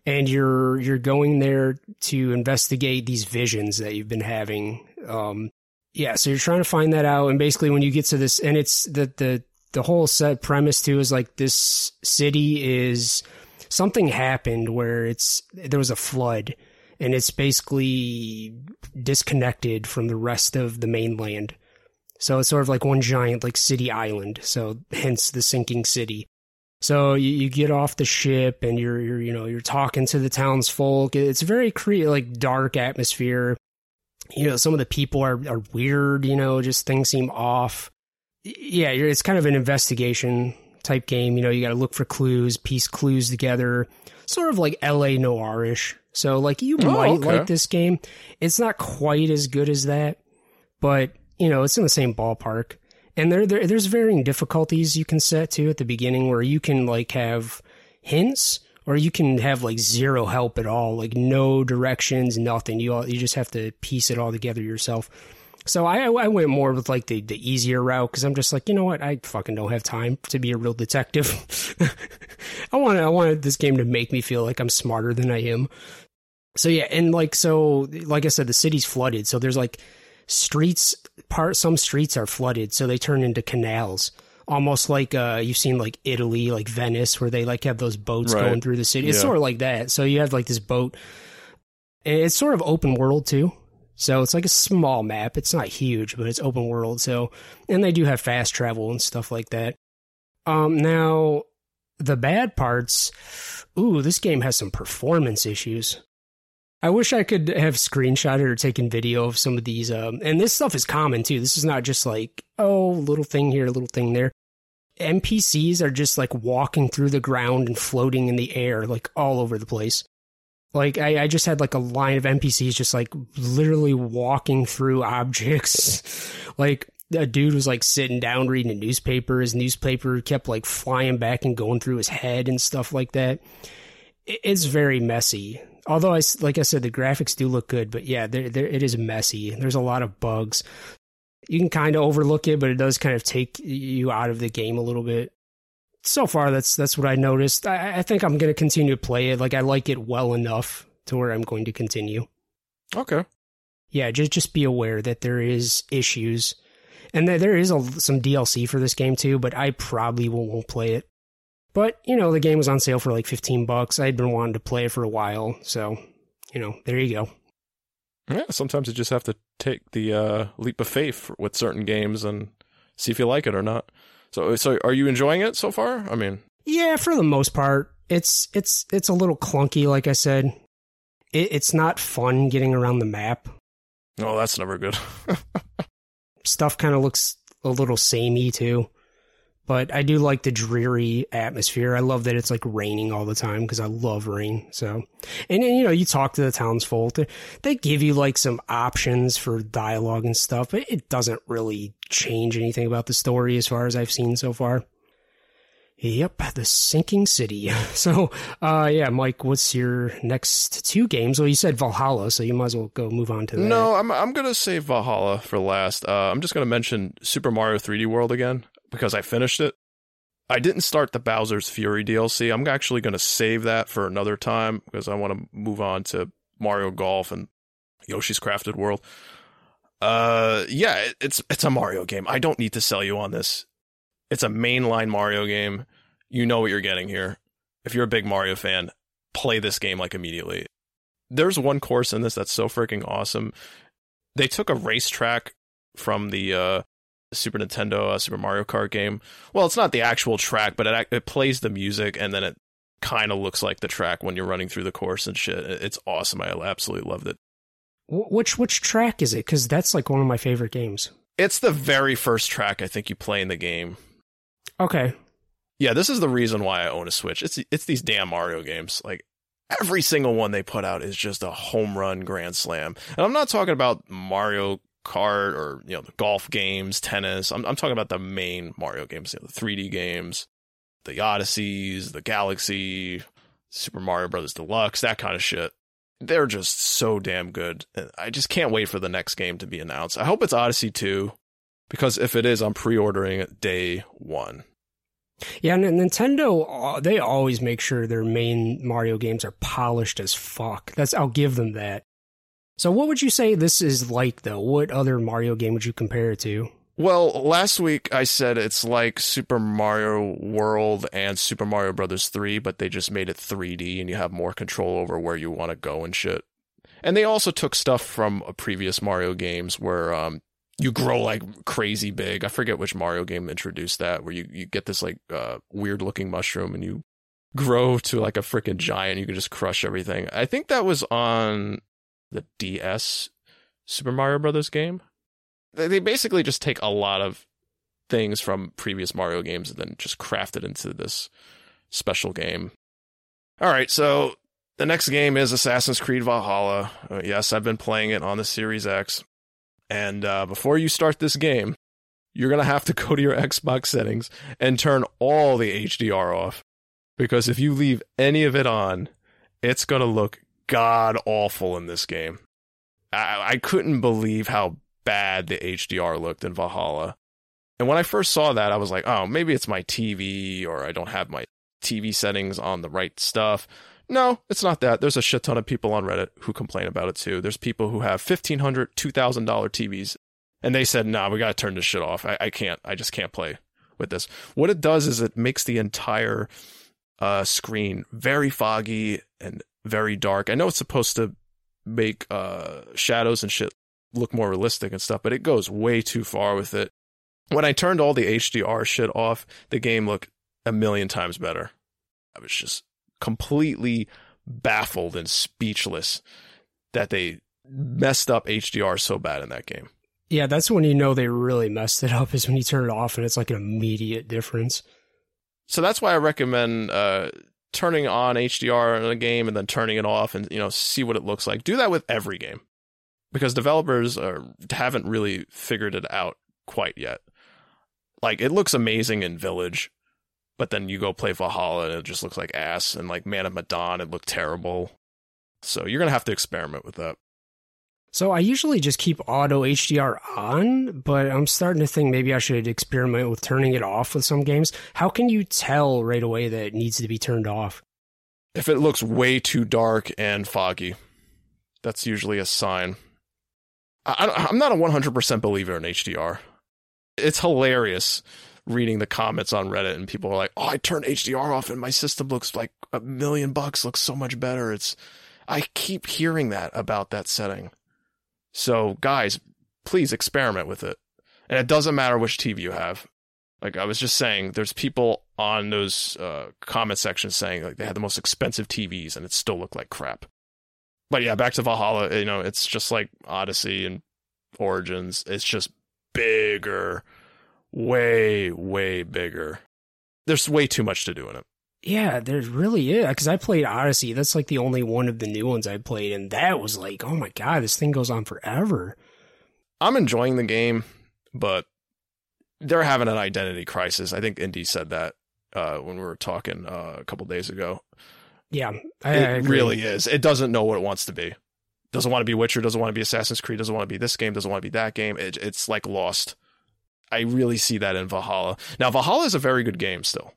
A: And you're you're going there to investigate these visions that you've been having. Um, yeah, so you're trying to find that out, and basically when you get to this, and it's the the the whole set premise too is like this city is something happened where it's there was a flood and it's basically disconnected from the rest of the mainland. So it's sort of like one giant like city island. So hence the sinking city. So you, you get off the ship and you're you're you know you're talking to the townsfolk. It's very cre- like dark atmosphere. You know some of the people are are weird you know just things seem off yeah, it's kind of an investigation type game. You know, you got to look for clues, piece clues together, sort of like L.A. noirish. So, like, you
B: Oh,
A: might
B: okay.
A: like this game. It's not quite as good as that, but you know, it's in the same ballpark. And there, there there's varying difficulties you can set to at the beginning, where you can like have hints. Or you can have like zero help at all, like no directions, nothing. You all, you just have to piece it all together yourself. So I I went more with like the, the easier route because I'm just like you know what I fucking don't have time to be a real detective. I want I wanted this game to make me feel like I'm smarter than I am. So yeah, and like so like I said, the city's flooded, so there's like streets part some streets are flooded, so they turn into canals. Almost like uh, you've seen like Italy, like Venice, where they like have those boats
B: Right.
A: going through the city. It's
B: Yeah.
A: sort of like that. So you have like this boat, and it's sort of open world too. So it's like a small map. It's not huge, but it's open world. So, and they do have fast travel and stuff like that. Um, now the bad parts, ooh, this game has some performance issues. I wish I could have screenshotted or taken video of some of these. Um, and this stuff is common too. This is not just like, oh, little thing here, little thing there. NPCs are just like walking through the ground and floating in the air, like all over the place. Like I, I just had like a line of NPCs just like literally walking through objects. like a dude was like sitting down reading a newspaper. His newspaper kept like flying back and going through his head and stuff like that. It- It's very messy. Although I like I said, the graphics do look good, but yeah, there there it is messy. There's a lot of bugs. You can kind of overlook it, but it does kind of take you out of the game a little bit. So far, that's that's what I noticed. I, I think I'm going to continue to play it. Like I like it well enough to where I'm going to continue.
B: Okay.
A: Yeah, just just be aware that there is issues, and that there is a, some DLC for this game too. But I probably won't, won't play it. But you know, the game was on sale for like 15 bucks. I'd been wanting to play it for a while, so you know, there you go.
B: Yeah, sometimes you just have to take the uh, leap of faith with certain games and see if you like it or not. So, so are you enjoying it so far? I mean,
A: yeah, for the most part, it's it's it's a little clunky. Like I said, it, it's not fun getting around the map.
B: Oh, that's never good.
A: Stuff kind of looks a little samey too but I do like the dreary atmosphere. I love that it's like raining all the time because I love rain. So, and you know, you talk to the townsfolk, they give you like some options for dialogue and stuff, but it doesn't really change anything about the story as far as I've seen so far. Yep, the sinking city. So, uh, yeah, Mike, what's your next two games? Well, you said Valhalla, so you might as well go move on to that.
B: No, I'm I'm gonna save Valhalla for last. Uh, I'm just gonna mention Super Mario 3D World again because I finished it. I didn't start the Bowser's Fury DLC. I'm actually going to save that for another time because I want to move on to Mario Golf and Yoshi's Crafted World. Uh, yeah, it's it's a Mario game. I don't need to sell you on this. It's a mainline Mario game. You know what you're getting here. If you're a big Mario fan, play this game like immediately. There's one course in this that's so freaking awesome. They took a racetrack from the uh, Super Nintendo uh, Super Mario Kart game. Well, it's not the actual track, but it it plays the music and then it kind of looks like the track when you're running through the course and shit. It's awesome. I absolutely loved it.
A: Which which track is it? Because that's like one of my favorite games.
B: It's the very first track I think you play in the game.
A: Okay.
B: Yeah, this is the reason why I own a Switch. It's it's these damn Mario games. Like every single one they put out is just a home run grand slam. And I'm not talking about Mario kart or you know the golf games, tennis. I'm I'm talking about the main Mario games, you know, the 3D games, the Odysseys, the Galaxy, Super Mario Brothers Deluxe, that kind of shit. They're just so damn good. I just can't wait for the next game to be announced. I hope it's Odyssey 2 because if it is, I'm pre-ordering it day 1.
A: Yeah, and Nintendo uh, they always make sure their main Mario games are polished as fuck. That's I'll give them that. So, what would you say this is like, though? What other Mario game would you compare it to?
B: Well, last week I said it's like Super Mario World and Super Mario Brothers 3, but they just made it 3D and you have more control over where you want to go and shit. And they also took stuff from previous Mario games where um, you grow like crazy big. I forget which Mario game introduced that, where you, you get this like uh, weird looking mushroom and you grow to like a freaking giant. You can just crush everything. I think that was on the DS Super Mario Brothers game. They basically just take a lot of things from previous Mario games and then just craft it into this special game. All right, so the next game is Assassin's Creed Valhalla. Uh, yes, I've been playing it on the Series X. And uh, before you start this game, you're going to have to go to your Xbox settings and turn all the HDR off. Because if you leave any of it on, it's going to look god awful in this game. I, I couldn't believe how bad the HDR looked in Valhalla. And when I first saw that, I was like, oh, maybe it's my TV or I don't have my TV settings on the right stuff. No, it's not that. There's a shit ton of people on Reddit who complain about it too. There's people who have $1,500, $2,000 TVs and they said, nah, we got to turn this shit off. I, I can't, I just can't play with this. What it does is it makes the entire uh, screen very foggy and very dark. I know it's supposed to make uh, shadows and shit look more realistic and stuff, but it goes way too far with it. When I turned all the HDR shit off, the game looked a million times better. I was just completely baffled and speechless that they messed up HDR so bad in that game.
A: Yeah, that's when you know they really messed it up is when you turn it off and it's like an immediate difference.
B: So that's why I recommend uh, turning on HDR in a game and then turning it off and you know see what it looks like. Do that with every game because developers are, haven't really figured it out quite yet. Like it looks amazing in Village, but then you go play Valhalla and it just looks like ass. And like Man of Medan, it looked terrible. So you're gonna have to experiment with that.
A: So I usually just keep auto HDR on, but I'm starting to think maybe I should experiment with turning it off with some games. How can you tell right away that it needs to be turned off?
B: If it looks way too dark and foggy, that's usually a sign. I, am not a 100% believer in HDR. It's hilarious reading the comments on Reddit and people are like, "Oh, I turned HDR off and my system looks like a million bucks, looks so much better." It's I keep hearing that about that setting. So, guys, please experiment with it. And it doesn't matter which TV you have. Like I was just saying, there's people on those uh, comment sections saying like they had the most expensive TVs and it still looked like crap. But yeah, back to Valhalla. You know, it's just like Odyssey and Origins. It's just bigger, way, way bigger. There's way too much to do in it.
A: Yeah, there really is. Because I played Odyssey. That's like the only one of the new ones I played, and that was like, oh my god, this thing goes on forever.
B: I'm enjoying the game, but they're having an identity crisis. I think Indy said that uh, when we were talking uh, a couple days ago.
A: Yeah, I,
B: it
A: I
B: really is. It doesn't know what it wants to be. Doesn't want to be Witcher. Doesn't want to be Assassin's Creed. Doesn't want to be this game. Doesn't want to be that game. It, it's like Lost. I really see that in Valhalla. Now, Valhalla is a very good game still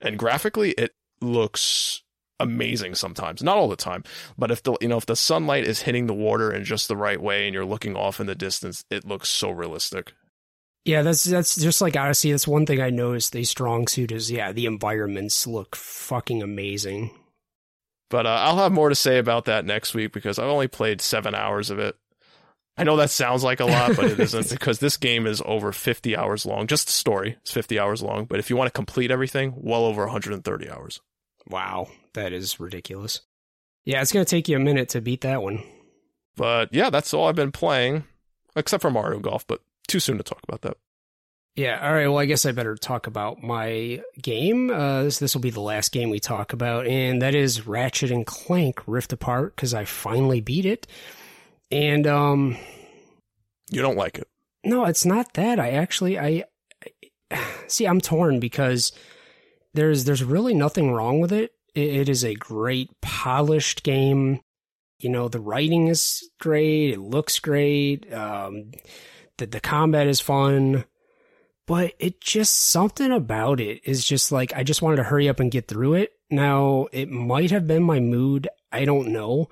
B: and graphically it looks amazing sometimes. Not all the time but if the you know if the sunlight is hitting the water in just the right way and you're looking off in the distance it looks so realistic.
A: Yeah that's that's just like odyssey that's one thing i noticed the strong suit is yeah the environments look fucking amazing.
B: But uh, i'll have more to say about that next week because i've only played seven hours of it I know that sounds like a lot, but it isn't because this game is over 50 hours long. Just the story is 50 hours long, but if you want to complete everything, well over 130 hours.
A: Wow, that is ridiculous. Yeah, it's going to take you a minute to beat that one.
B: But yeah, that's all I've been playing, except for Mario Golf, but too soon to talk about that.
A: Yeah, all right. Well, I guess I better talk about my game. Uh, this this will be the last game we talk about, and that is Ratchet and Clank Rift Apart because I finally beat it. And um
B: you don't like it.
A: No, it's not that. I actually I, I see I'm torn because there's there's really nothing wrong with it. it. It is a great polished game. You know, the writing is great, it looks great. Um the the combat is fun. But it just something about it is just like I just wanted to hurry up and get through it. Now, it might have been my mood. I don't know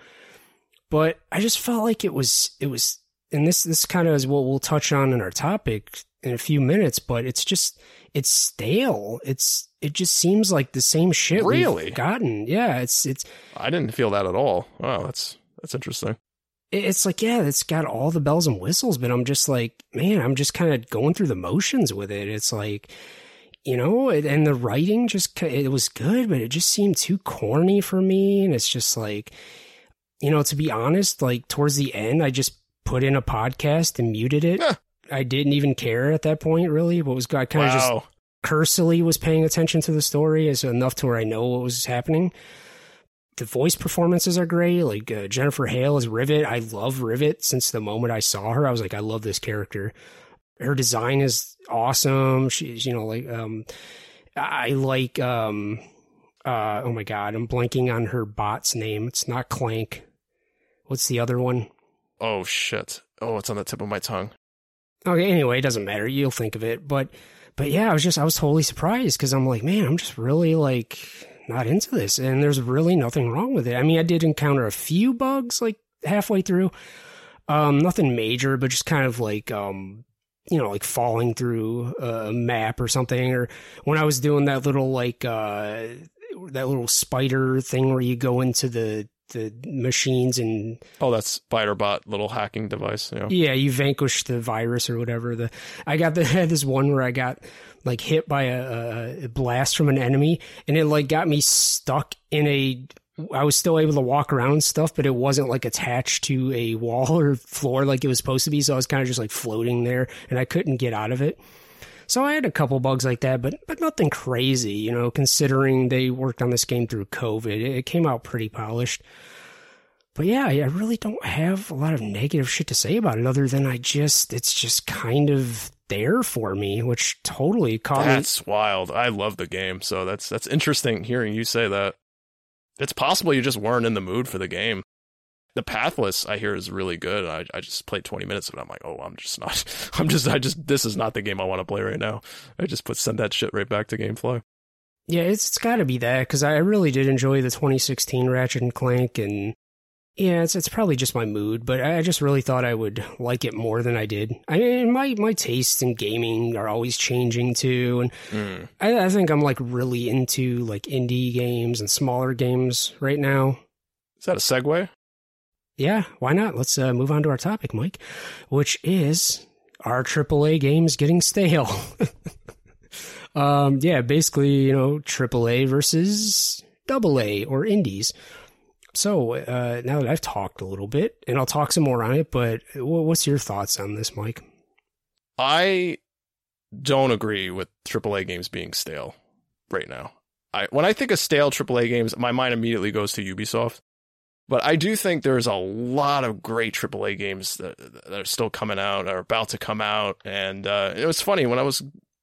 A: but I just felt like it was it was and this this kind of is what we'll touch on in our topic in a few minutes, but it's just it's stale. It's it just seems like the same shit
B: really?
A: we've gotten. Yeah, it's it's
B: I didn't feel that at all. Wow, that's that's interesting.
A: It's like, yeah, it's got all the bells and whistles, but I'm just like, man, I'm just kind of going through the motions with it. It's like, you know, and the writing just, it was good, but it just seemed too corny for me. And it's just like, you know, to be honest, like towards the end, I just put in a podcast and muted it. I didn't even care at that point, really. What was I kind of wow. just cursily was paying attention to the story as enough to where I know what was happening. The voice performances are great. Like uh, Jennifer Hale is Rivet. I love Rivet since the moment I saw her. I was like, I love this character. Her design is awesome. She's, you know, like, um, I like, um, uh, oh my god, I'm blanking on her bot's name. It's not Clank. What's the other one?
B: Oh shit. Oh, it's on the tip of my tongue.
A: Okay, anyway, it doesn't matter. You'll think of it. But but yeah, I was just I was totally surprised because I'm like, man, I'm just really like not into this. And there's really nothing wrong with it. I mean, I did encounter a few bugs like halfway through. Um, nothing major, but just kind of like um you know, like falling through a map or something, or when I was doing that little like uh that little spider thing where you go into the the machines and
B: oh that's spiderbot little hacking device yeah.
A: Yeah you vanquish the virus or whatever. The i got the had this one where i got like hit by a, a blast from an enemy and it like got me stuck in a i was still able to walk around stuff but it wasn't like attached to a wall or floor like it was supposed to be so i was kind of just like floating there and i couldn't get out of it so I had a couple bugs like that, but but nothing crazy, you know, considering they worked on this game through COVID. It, came out pretty polished. But yeah, I really don't have a lot of negative shit to say about it other than I just it's just kind of there for me, which totally caught
B: that's
A: me.
B: That's wild. I love the game, so that's that's interesting hearing you say that. It's possible you just weren't in the mood for the game. The Pathless I hear is really good. I I just played 20 minutes of it. I'm like, oh, I'm just not. I'm just I just this is not the game I want to play right now. I just put send that shit right back to GameFly.
A: Yeah, it's, it's got to be that because I really did enjoy the 2016 Ratchet and Clank, and yeah, it's it's probably just my mood, but I just really thought I would like it more than I did. I mean, my my tastes in gaming are always changing too, and
B: Mm.
A: I, I think I'm like really into like indie games and smaller games right now.
B: Is that a segue?
A: Yeah, why not? Let's uh, move on to our topic, Mike, which is our AAA games getting stale. um, yeah, basically, you know, AAA versus AA or indies. So uh, now that I've talked a little bit, and I'll talk some more on it, but what's your thoughts on this, Mike?
B: I don't agree with AAA games being stale right now. I when I think of stale AAA games, my mind immediately goes to Ubisoft. But I do think there's a lot of great AAA games that, that are still coming out, are about to come out. And uh, it was funny when I was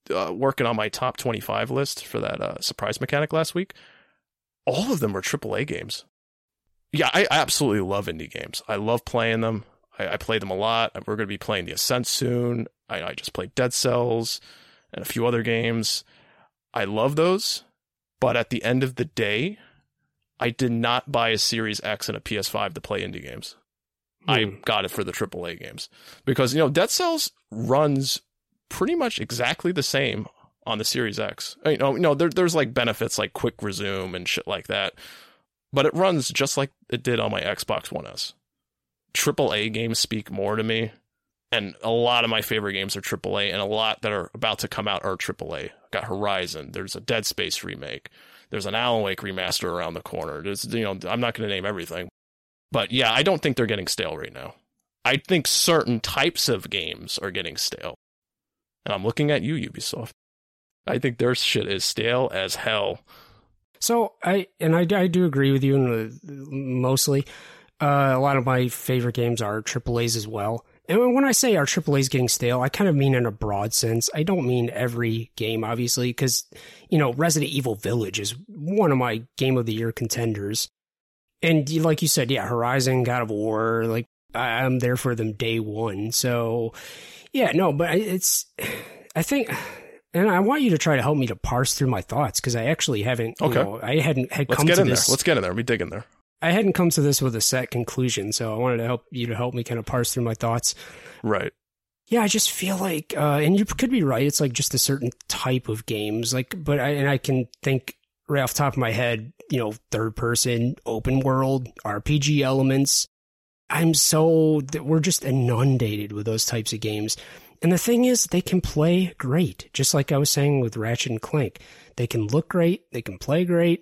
B: uh, working on my top 25 list for that uh, surprise mechanic last week. All of them were AAA games. Yeah, I, I absolutely love indie games. I love playing them. I, I play them a lot. We're going to be playing The Ascent soon. I, I just played Dead Cells and a few other games. I love those, but at the end of the day, I did not buy a Series X and a PS5 to play indie games. I
A: Hmm.
B: got it for the AAA games because you know Dead Cells runs pretty much exactly the same on the Series X. You know, you know there, there's like benefits like quick resume and shit like that, but it runs just like it did on my Xbox One S. AAA games speak more to me, and a lot of my favorite games are AAA, and a lot that are about to come out are AAA. Got Horizon. There's a Dead Space remake. There's an Alan Wake remaster around the corner. There's you know I'm not going to name everything, but yeah, I don't think they're getting stale right now. I think certain types of games are getting stale, and I'm looking at you, Ubisoft. I think their shit is stale as hell.
A: So I and I, I do agree with you in the, mostly. Uh, a lot of my favorite games are AAA's as well. And when I say our AAA's getting stale, I kind of mean in a broad sense. I don't mean every game, obviously, because you know Resident Evil Village is one of my Game of the Year contenders. And like you said, yeah, Horizon, God of War, like I'm there for them day one. So yeah, no, but it's I think and I want you to try to help me to parse through my thoughts because I actually haven't. you
B: Okay.
A: know, I hadn't had
B: Let's
A: come
B: get
A: to
B: in
A: this.
B: there. Let's get in there. Let me dig in there.
A: I hadn't come to this with a set conclusion, so I wanted to help you to help me kind of parse through my thoughts.
B: Right.
A: Yeah, I just feel like, uh, and you could be right. It's like just a certain type of games, like, but I and I can think right off the top of my head, you know, third person, open world, RPG elements. I'm so that we're just inundated with those types of games. And the thing is, they can play great, just like I was saying with Ratchet and Clank. They can look great, they can play great,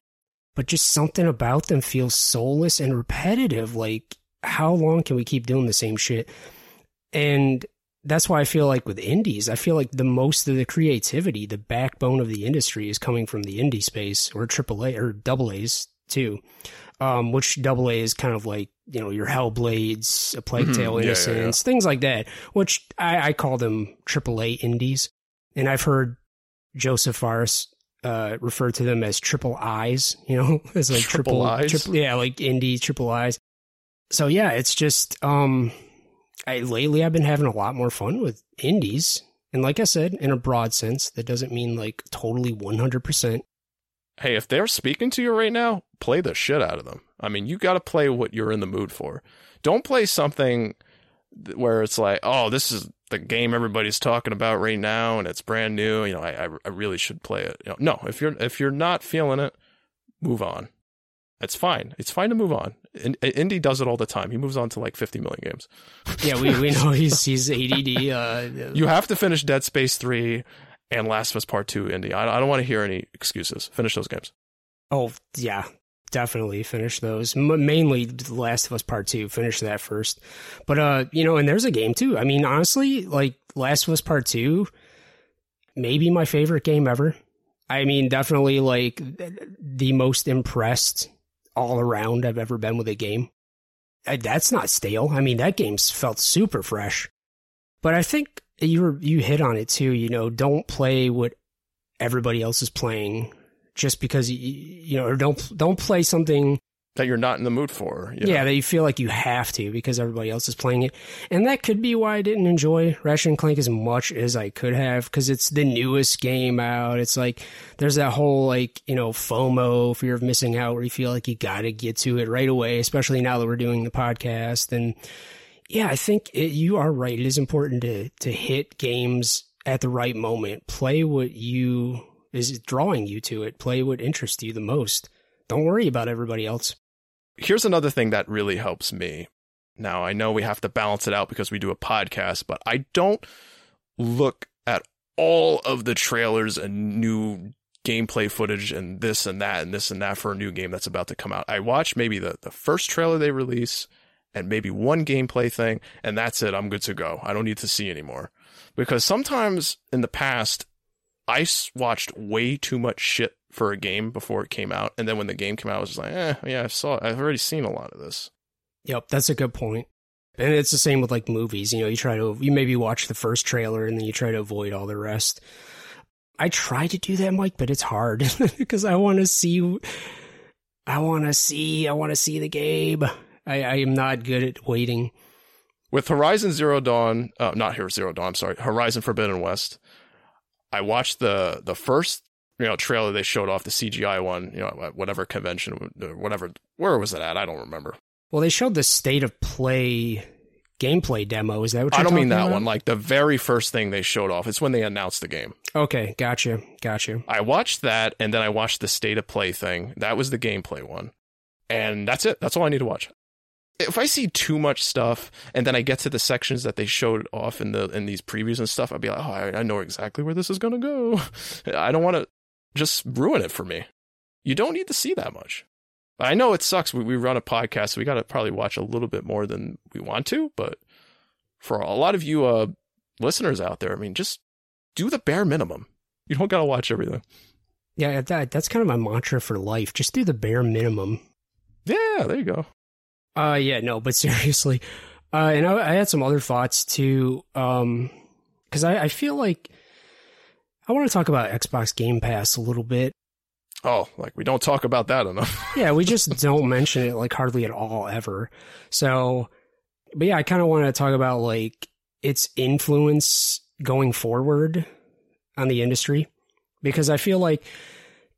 A: but just something about them feels soulless and repetitive. Like, how long can we keep doing the same shit? And that's why I feel like with indies, I feel like the most of the creativity, the backbone of the industry is coming from the indie space or AAA or double A's too. Um, which double A is kind of like, you know, your Hellblades, A Plague
B: Mhm.
A: Tale
B: Yeah, yeah,
A: Innocence, things like that, which I, I call them AAA indies. And I've heard Joseph Fares uh, refer to them as triple I's, you know, as like
B: Triple
A: triple,
B: I's?
A: triple, yeah, like indie triple I's. So yeah, it's just, um, I lately I've been having a lot more fun with indies. And like I said, in a broad sense, that doesn't mean like totally 100%.
B: Hey, if they're speaking to you right now, play the shit out of them. I mean, you got to play what you're in the mood for. Don't play something where it's like, oh, this is the game everybody's talking about right now, and it's brand new. You know, I I, really should play it. You know, no, if you're if you're not feeling it, move on. It's fine. It's fine to move on. In, Indy does it all the time. He moves on to like 50 million games.
A: Yeah, we, we know he's, he's ADD. Uh,
B: You have to finish Dead Space 3 and Last of Us Part 2, Indy. I, I don't want to hear any excuses. Finish those games.
A: oh, yeah, definitely finish those. M- mainly The Last of Us Part 2. Finish that first. But, uh, you know, and there's a game too. I mean, honestly, like Last of Us Part 2, maybe my favorite game ever. I mean, definitely like the most impressed all around I've ever been with a game. That's not stale. I mean, that game's felt super fresh. But I think you were, you hit on it too. You know, don't play what everybody else is playing just because you, you know, or don't don't play something
B: that you're not in the mood for. you
A: Yeah, that you feel like you have to because everybody else is playing it. And that could be why I didn't enjoy Ratchet and Clank as much as I could have because it's the newest game out. It's like there's that whole like, you know, FOMO, fear of missing out, where you feel like you got to get to it right away, especially now that we're doing the podcast. And yeah, I think it, you are right. It is important to, to hit games at the right moment. Play what you is drawing you to it. Play what interests you the most. Don't worry about everybody else.
B: Here's another thing that really helps me. Now, I know we have to balance it out because we do a podcast, but I don't look at all of the trailers and new gameplay footage and this and that and this and that for a new game that's about to come out. I watch maybe the, the first trailer they release and maybe one gameplay thing, and that's it. I'm good to go. I don't need to see anymore. Because sometimes in the past, I watched way too much shit for a game before it came out, and then when the game came out, I was just like, eh, yeah, I saw it. I've already seen a lot of this.
A: Yep, that's a good point. And it's the same with like movies. You know, you try to you maybe watch the first trailer and then you try to avoid all the rest. I try to do that, Mike, but it's hard because I want to see. I want to see. I want to see the game. I, I am not good at waiting.
B: With Horizon Zero Dawn, uh, not here Zero Dawn, I'm sorry, Horizon Forbidden West. I watched the the first you know trailer they showed off the CGI one, you know, at whatever convention, whatever. Where was it at? I don't remember.
A: Well, they showed the state of play gameplay demo. Is that what you're
B: I don't mean that
A: about?
B: one. Like the very first thing they showed off. It's when they announced the game.
A: Okay, gotcha, gotcha.
B: I watched that, and then I watched the state of play thing. That was the gameplay one, and that's it. That's all I need to watch. If I see too much stuff, and then I get to the sections that they showed off in the in these previews and stuff, I'd be like, oh, I, I know exactly where this is gonna go. I don't want to just ruin it for me. You don't need to see that much. I know it sucks. We, we run a podcast, so we got to probably watch a little bit more than we want to. But for a lot of you uh, listeners out there, I mean, just do the bare minimum. You don't got to watch everything.
A: Yeah, that, that's kind of my mantra for life. Just do the bare minimum.
B: Yeah, there you go.
A: Uh, yeah, no, but seriously, uh, and I, I had some other thoughts too, um, because I, I feel like I want to talk about Xbox Game Pass a little bit.
B: Oh, like we don't talk about that enough.
A: Yeah, we just don't mention it like hardly at all ever. So, but yeah, I kind of want to talk about like its influence going forward on the industry because I feel like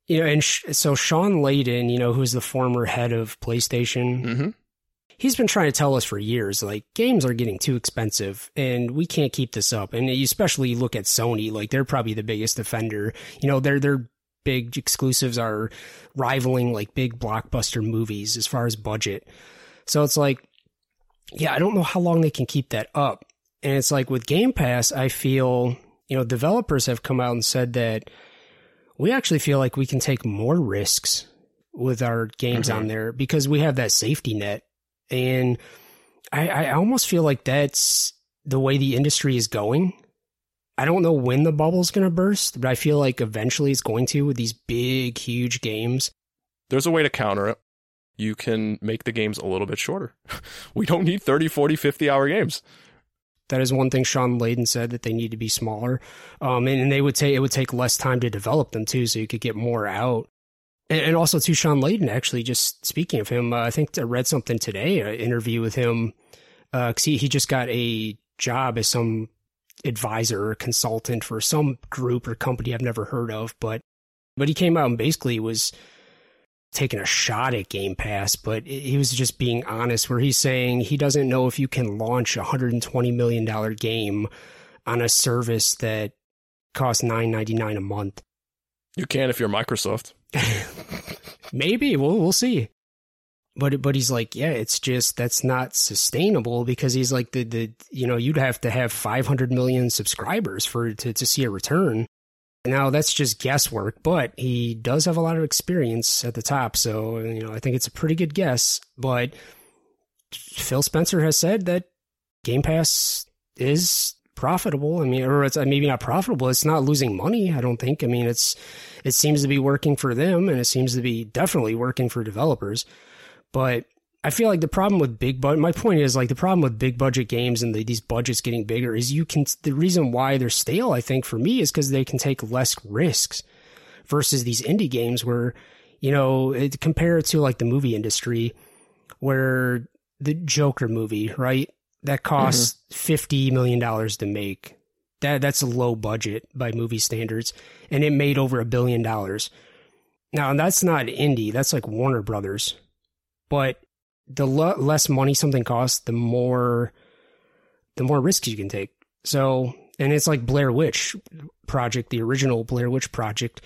A: you know, and sh- so Shawn Layden, you know, who's the former head of PlayStation,
B: hmm
A: he's been trying to tell us for years like games are getting too expensive and we can't keep this up. And you especially look at sony like they're probably the biggest offender you know their their big exclusives are rivaling like big blockbuster movies as far as budget. So it's like yeah i don't know how long they can keep that up. And it's like with game pass i feel you know developers have come out and said that we actually feel like we can take more risks with our games
B: Mhm.
A: on there because we have that safety net and I, I almost feel like that's the way the industry is going. I don't know when the bubble's going to burst, but I feel like eventually it's going to with these big, huge games.
B: There's a way to counter it. You can make the games a little bit shorter. we don't need 30, 40, 50 hour games.
A: That is one thing Shawn Layden said that they need to be smaller, um, and, and they would say it would take less time to develop them too, so you could get more out. And, also, to Shawn Layden, actually, just speaking of him, uh, I think I read something today, an interview with him, because he, he just got a job as some advisor or consultant for some group or company I've never heard of, but but he came out and basically was taking a shot at Game Pass, but he was just being honest where he's saying he doesn't know if you can launch a $120 million game on a service that costs $9.99 a month.
B: You can if you're Microsoft.
A: Maybe we'll we'll see. But but he's like, yeah, it's just that's not sustainable because he's like the the you know you'd have to have 500 million subscribers for to to see a return. Now that's just guesswork, but he does have a lot of experience at the top, so you know I think it's a pretty good guess. But Phil Spencer has said that Game Pass is profitable. I mean, or it's uh, maybe not profitable. It's not losing money. I don't think. I mean, it's it seems to be working for them, and it seems to be definitely working for developers. But I feel like the problem with big budget. My point is like the problem with big budget games and the, these budgets getting bigger is you can. The reason why they're stale, I think, for me, is because they can take less risks versus these indie games where You know, it, compare it to like the movie industry where the Joker movie, right? That costs mm-hmm. $50 million to make. That that's a low budget by movie standards, and it made over a billion dollars. Now that's not indie; that's like Warner Brothers. But the le- less money something costs, the more the more risks you can take. So, and it's like Blair Witch Project, the original Blair Witch Project.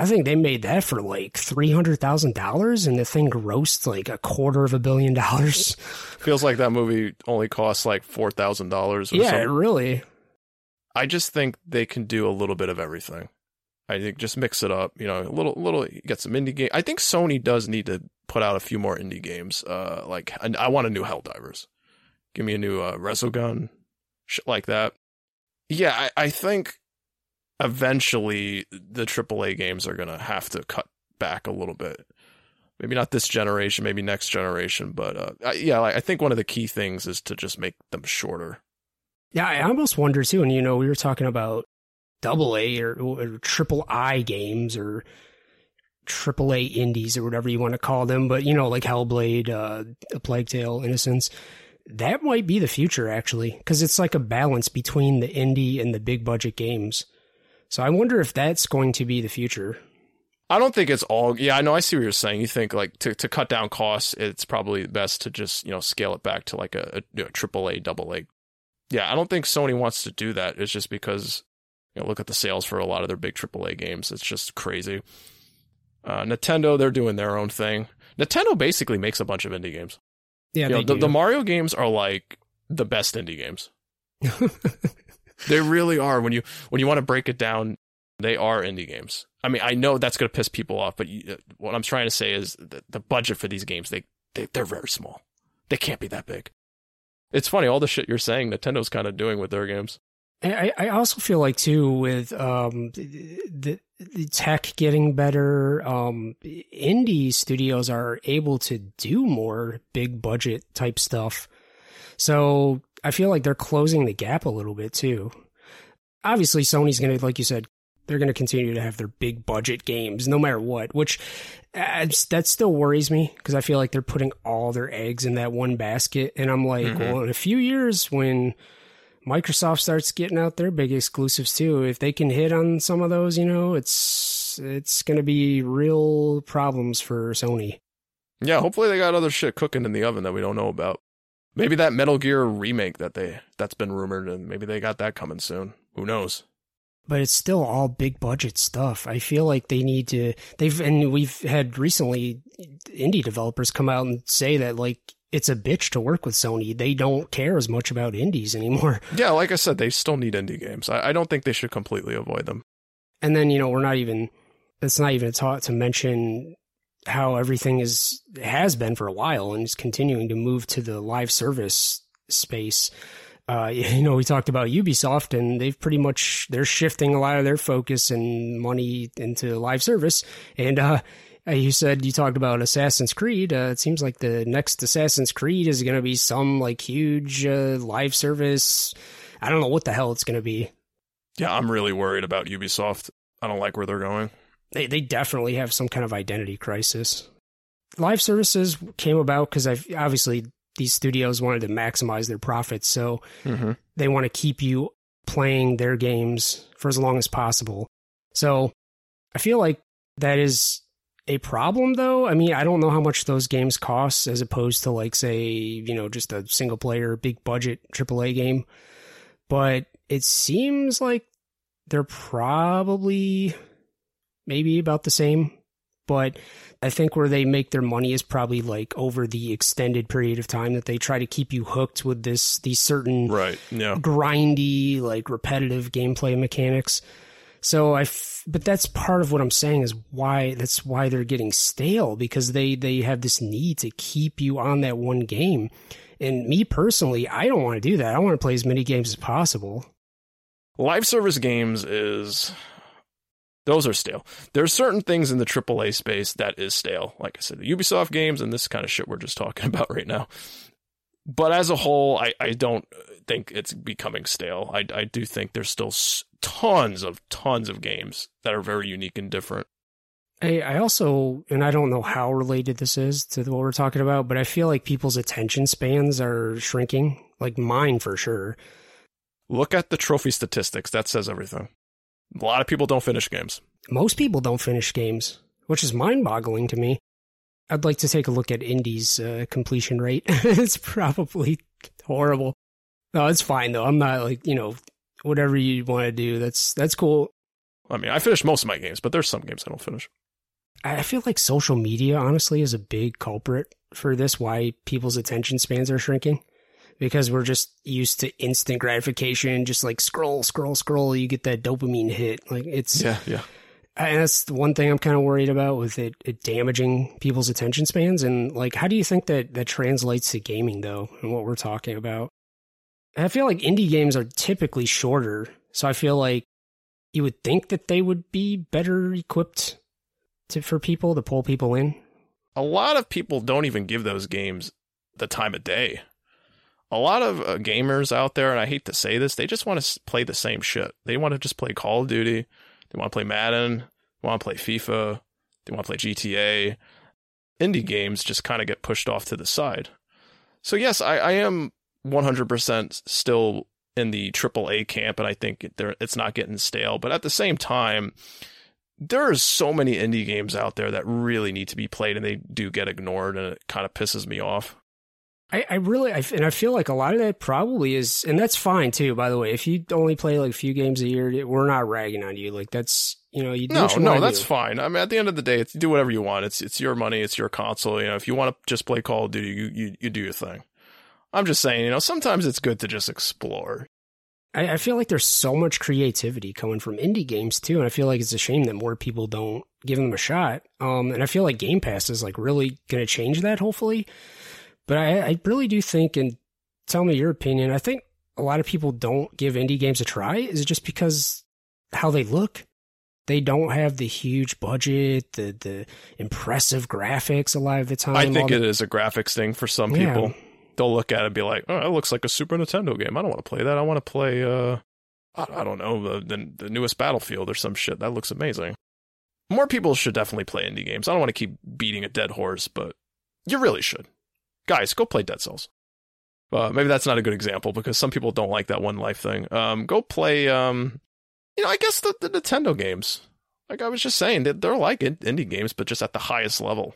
A: I think they made that for like three hundred thousand dollars, and the thing grossed like a quarter of a billion dollars.
B: Feels like that movie only costs like four thousand dollars.
A: Yeah,
B: something.
A: really.
B: I just think they can do a little bit of everything. I think just mix it up, you know, a little, little, get some indie game. I think Sony does need to put out a few more indie games. Uh, like I, I want a new Helldivers. Give me a new uh, Resogun, shit like that. Yeah, I, I think eventually the AAA games are gonna have to cut back a little bit. Maybe not this generation, maybe next generation, but uh, yeah, I think one of the key things is to just make them shorter.
A: Yeah, I almost wonder too. And you know, we were talking about double A or, or triple I games or triple A indies or whatever you want to call them, but you know, like Hellblade, uh, A Plague Tale, Innocence. That might be the future actually, because it's like a balance between the indie and the big budget games. So I wonder if that's going to be the future.
B: I don't think it's all. Yeah, I know. I see what you're saying. You think like to, to cut down costs, it's probably best to just you know scale it back to like a, a you know, triple A, double A. Yeah, I don't think Sony wants to do that. It's just because you know look at the sales for a lot of their big triple A games. It's just crazy. Uh, Nintendo, they're doing their own thing. Nintendo basically makes a bunch of indie games.
A: Yeah,
B: You know, the, the Mario games are like the best indie games. They really are. When you when you want to break it down, they are indie games. I mean, I know that's going to piss people off, but you, uh, what I'm trying to say is the, the budget for these games they, they they're very small. They can't be that big. It's funny all the shit you're saying. Nintendo's kind of doing with their games.
A: I, I also feel like too with um, the, the tech getting better, um, indie studios are able to do more big budget type stuff. So I feel like they're closing the gap a little bit too. Obviously, Sony's going to, like you said, they're going to continue to have their big budget games no matter what, which uh, that still worries me because I feel like they're putting all their eggs in that one basket. And I'm like,
B: Mhm.
A: well, in a few years when Microsoft starts getting out their big exclusives too, if they can hit on some of those, you know, it's it's going to be real problems for Sony.
B: Yeah, hopefully they got other shit cooking in the oven that we don't know about. Maybe that Metal Gear remake that they that's been rumored, and maybe they got that coming soon. Who knows?
A: but it's still all big budget stuff. I feel like they need to they've and we've had recently indie developers come out and say that like it's a bitch to work with Sony. They don't care as much about indies anymore.
B: Yeah, like I said, they still need indie games. I, I don't think they should completely avoid them.
A: And then, you know, we're not even it's not even taught to mention how everything is has been for a while and is continuing to move to the live service space. Uh, you know, we talked about Ubisoft, and they've pretty much they're shifting a lot of their focus and money into live service. And uh, uh, you said you talked about Assassin's Creed. Uh, it seems like the next Assassin's Creed is going to be some like huge uh, live service. I don't know what the hell it's going to be.
B: Yeah, I'm really worried about Ubisoft. I don't like where they're going.
A: They they definitely have some kind of identity crisis. Live services came about because I've obviously these studios wanted to maximize their profits, so
B: Mm-hmm.
A: they want to keep you playing their games for as long as possible. So I feel like that is a problem though. I mean, I don't know how much those games cost as opposed to like say, you know, just a single player big budget AAA game. But it seems like they're probably maybe about the same. But I think where they make their money is probably like over the extended period of time that they try to keep you hooked with this these certain
B: Right. Yeah.
A: grindy, like repetitive gameplay mechanics. So I, f- but that's part of what I'm saying is why that's why they're getting stale because they they have this need to keep you on that one game. And me personally, I don't want to do that. I want to play as many games as possible.
B: Live service games is those are stale. There's certain things in the AAA space that is stale. Like I said, the Ubisoft games and this kind of shit we're just talking about right now. But as a whole, I, I don't think it's becoming stale. I, I do think there's still tons of tons of games that are very unique and different.
A: I, I also, and I don't know how related this is to what we're talking about, but I feel like people's attention spans are shrinking. Like mine for sure.
B: Look at the trophy statistics. That says everything. A lot of people don't finish games.
A: Most people don't finish games, which is mind boggling to me. I'd like to take a look at Indy's uh, completion rate. it's probably horrible. No, it's fine though. I'm not like, you know, whatever you want to do. That's that's cool.
B: I mean, I finish most of my games, but there's some games I don't finish.
A: I feel like social media, honestly, is a big culprit for this. Why people's attention spans are shrinking because we're just used to instant gratification, just like scroll, scroll, scroll. You get that dopamine hit. Like it's
B: yeah, yeah.
A: And that's the one thing I'm kind of worried about with it, it damaging people's attention spans. And like, how do you think that that translates to gaming though, and what we're talking about? I feel like indie games are typically shorter, so I feel like you would think that they would be better equipped to, for people to pull people in?
B: A lot of people don't even give those games the time of day. A lot of uh, gamers out there, and I hate to say this, they just want to play the same shit. They want to just play Call of Duty. They want to play Madden. They want to play FIFA. They want to play GTA. Indie games just kind of get pushed off to the side. So, yes, I, I am 100% still in the AAA camp, and I think it's not getting stale. But at the same time, there are so many indie games out there that really need to be played and they do get ignored and it kind of pisses me off.
A: I, I really, I, and I feel like a lot of that probably is, and that's fine too, by the way. If you only play like a few games a year, we're not ragging on you. Like that's, you know, you
B: no, no, that's do. fine. I mean, at the end of the day, it's do whatever you want. It's, it's your money. It's your console. You know, if you want to just play Call of Duty, you, you, you do your thing. I'm just saying, you know, sometimes it's good to just explore.
A: I, I, feel like there's so much creativity coming from indie games too, and I feel like it's a shame that more people don't give them a shot. Um, and I feel like Game Pass is like really going to change that, hopefully. But I, I really do think, and tell me your opinion. I think a lot of people don't give indie games a try. Is it just because how they look? They don't have the huge budget, the the impressive graphics a lot of the time.
B: I think it the- is a graphics thing for some yeah. people they'll look at it and be like, "Oh, it looks like a Super Nintendo game. I don't want to play that. I want to play, uh, I, I don't know, the, the, the newest Battlefield or some shit. That looks amazing." More people should definitely play indie games. I don't want to keep beating a dead horse, but you really should. Guys, go play Dead Cells. Uh, maybe that's not a good example because some people don't like that one life thing. Um, go play, um, you know, I guess the, the Nintendo games. Like I was just saying, they're, like indie games, but just at the highest level.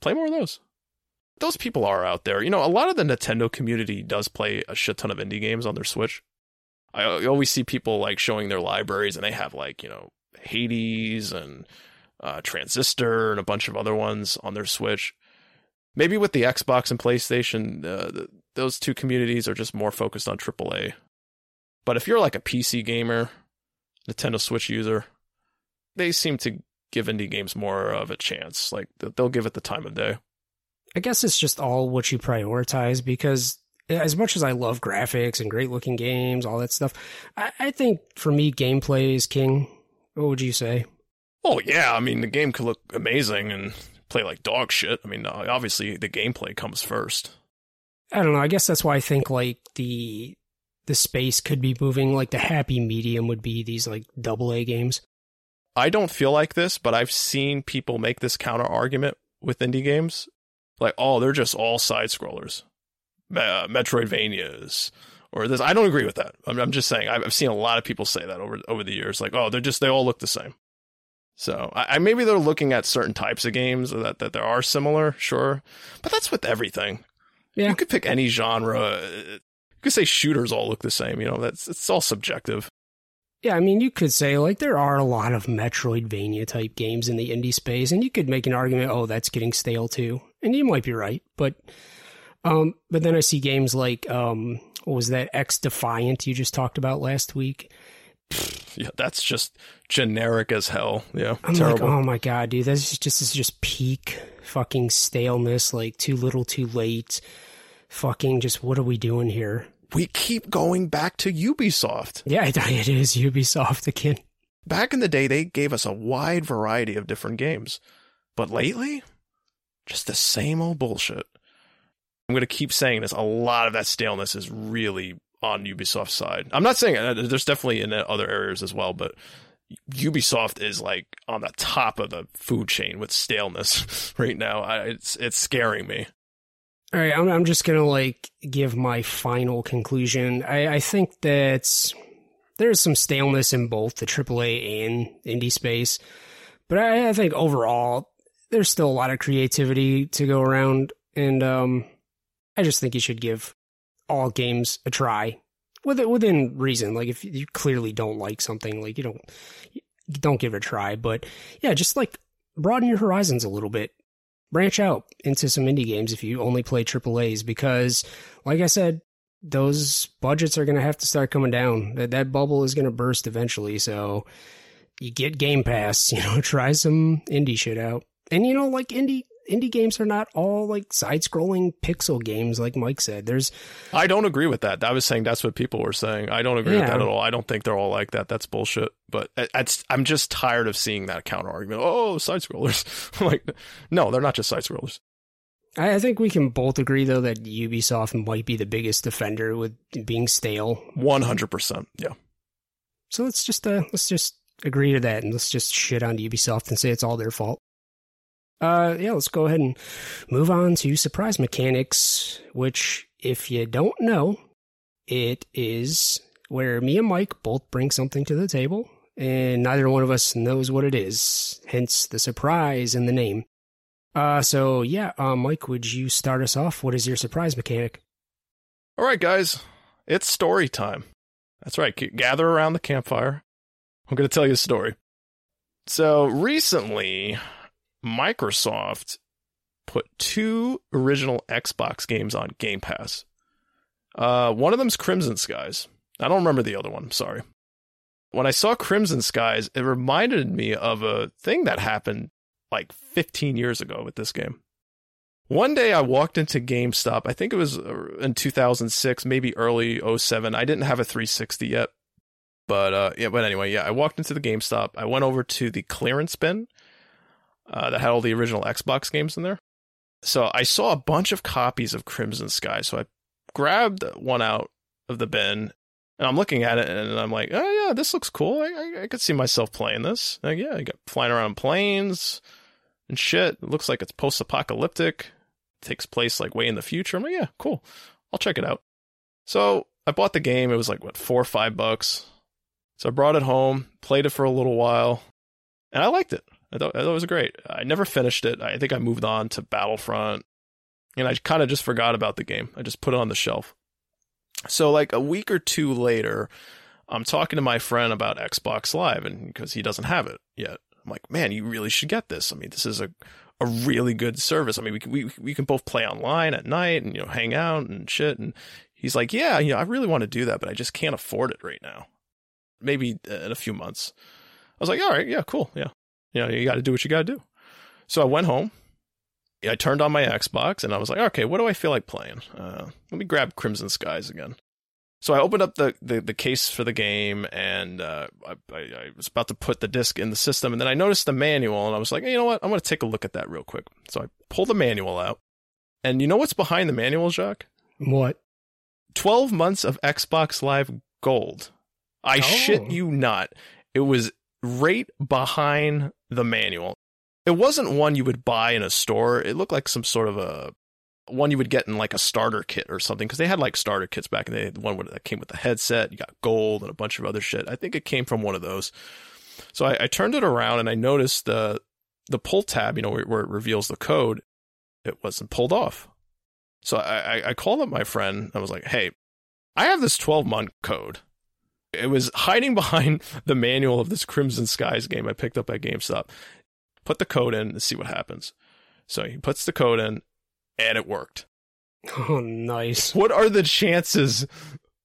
B: Play more of those those people are out there. You know, a lot of the Nintendo community does play a shit ton of indie games on their Switch. I always see people like showing their libraries and they have like, you know, Hades and uh, Transistor and a bunch of other ones on their Switch. Maybe with the Xbox and PlayStation, uh, the, those two communities are just more focused on AAA. But if you're like a PC gamer, Nintendo Switch user, they seem to give indie games more of a chance. Like they'll give it the time of day.
A: I guess it's just all what you prioritize because as much as I love graphics and great looking games, all that stuff, I, I, think for me, gameplay is king. What would you say?
B: Oh, yeah. I mean, the game could look amazing and play like dog shit. I mean, obviously, the gameplay comes first.
A: I don't know. I guess that's why I think like the the space could be moving. Like the happy medium would be these like double A games.
B: I don't feel like this, but I've seen people make this counter argument with indie games like, oh, they're just all side scrollers, uh, Metroidvanias, or this. I don't agree with that. I'm, I'm just saying I've, I've, seen a lot of people say that over over the years. Like, oh, they're just they all look the same. So I, I maybe they're looking at certain types of games that that there are similar, sure, but that's with everything. Yeah, you could pick any genre. You could say shooters all look the same. You know, that's it's all subjective.
A: Yeah, I mean, you could say like there are a lot of Metroidvania type games in the indie space, and you could make an argument, oh, that's getting stale too, and you might be right, but um, but then I see games like um, what was that XDefiant you just talked about last week?
B: Yeah, that's just generic as hell. Yeah,
A: I'm terrible. like, oh my god, dude, that's just this is just peak fucking staleness. Like too little, too late. Fucking just what are we doing here?
B: we keep going back to Ubisoft.
A: Yeah, it is Ubisoft again.
B: Back in the day, they gave us a wide variety of different games. But lately, just the same old bullshit. I'm going to keep saying this. A lot of that staleness is really on Ubisoft's side. I'm not saying uh, there's definitely in other areas as well, but Ubisoft is like on the top of the food chain with staleness right now. I, it's it's scaring me.
A: All right, I'm I'm just gonna like give my final conclusion. I I think that there's some staleness in both the AAA and indie space, but I, I think overall there's still a lot of creativity to go around, and um, I just think you should give all games a try within within reason. Like if you clearly don't like something, like you don't you don't give it a try. But yeah, just like broaden your horizons a little bit. Branch out into some indie games if you only play AAA's because, like I said, those budgets are going to have to start coming down. That that bubble is going to burst eventually. So you get Game Pass, you know, try some indie shit out. And you know, like indie indie games are not all like side-scrolling pixel games, like Mike said. There's,
B: I don't agree with that. I was saying that's what people were saying. I don't agree with that at all. I don't think they're all like that. That's bullshit. But I'm just tired of seeing that counter argument. Oh, side scrollers. like, no, they're not just side scrollers.
A: I, I think we can both agree though that Ubisoft might be the biggest offender with being stale.
B: One hundred percent. Yeah.
A: So let's just uh let's just agree to that and let's just shit on Ubisoft and say it's all their fault. Uh yeah, let's go ahead and move on to surprise mechanics, which if you don't know, it is where me and Mike both bring something to the table and neither one of us knows what it is, hence the surprise in the name. Uh so yeah, uh Mike, would you start us off? What is your surprise mechanic?
B: All right, guys, it's story time. That's right. Gather around the campfire. I'm going to tell you a story. So recently, Microsoft put two original Xbox games on Game Pass. Uh, one of them's Crimson Skies. I don't remember the other one. Sorry. When I saw Crimson Skies, it reminded me of a thing that happened like 15 years ago with this game. One day I walked into GameStop. I think it was uh, in 2006, maybe early 07. I didn't have a 360 yet. But uh, yeah, but anyway, yeah, I walked into the GameStop. I went over to the clearance bin uh, that had all the original Xbox games in there. So I saw a bunch of copies of Crimson Sky. So I grabbed one out of the bin and I'm looking at it and I'm like, oh yeah, this looks cool. I, I, I could see myself playing this. Like, yeah, I got flying around planes and shit. It looks like it's post-apocalyptic. takes place like way in the future. I'm like, yeah, cool. I'll check it out. So I bought the game. It was like what four or five bucks. So I brought it home, played it for a little while, and I liked it. I thought, I thought it was great. I never finished it. I think I moved on to Battlefront, and I kind of just forgot about the game. I just put it on the shelf. So like a week or two later, I'm talking to my friend about Xbox Live, and because he doesn't have it yet, I'm like, man, you really should get this. I mean, this is a a really good service. I mean, we can we we can both play online at night and you know hang out and shit. And he's like, yeah, you know, I really want to do that, but I just can't afford it right now. Maybe in a few months. I was like, all right, yeah, cool, yeah. You know, you got to do what you got to do. So I went home. I turned on my Xbox and I was like, okay, what do I feel like playing? Uh, let me grab Crimson Skies again. So I opened up the, the, the case for the game and uh, I, I, I was about to put the disc in the system. And then I noticed the manual and I was like, hey, you know what? I'm going to take a look at that real quick. So I pulled the manual out. And you know what's behind the manual, Jacques?
A: What?
B: 12 months of Xbox Live Gold. I
A: Oh.
B: shit you not. It was right behind the manual. It wasn't one you would buy in a store. It looked like some sort of a one you would get in like a starter kit or something because they had like starter kits back in the day. The one that came with the headset, you got gold and a bunch of other shit. I think it came from one of those. So I, I turned it around and I noticed the the pull tab, you know, where, where it reveals the code, it wasn't pulled off. So I, I, I called up my friend. I was like, "Hey, I have this 12 month code. It was hiding behind the manual of this Crimson Skies game I picked up at GameStop. Put the code in and see what happens. So he puts the code in, and it worked.
A: Oh, nice.
B: What are the chances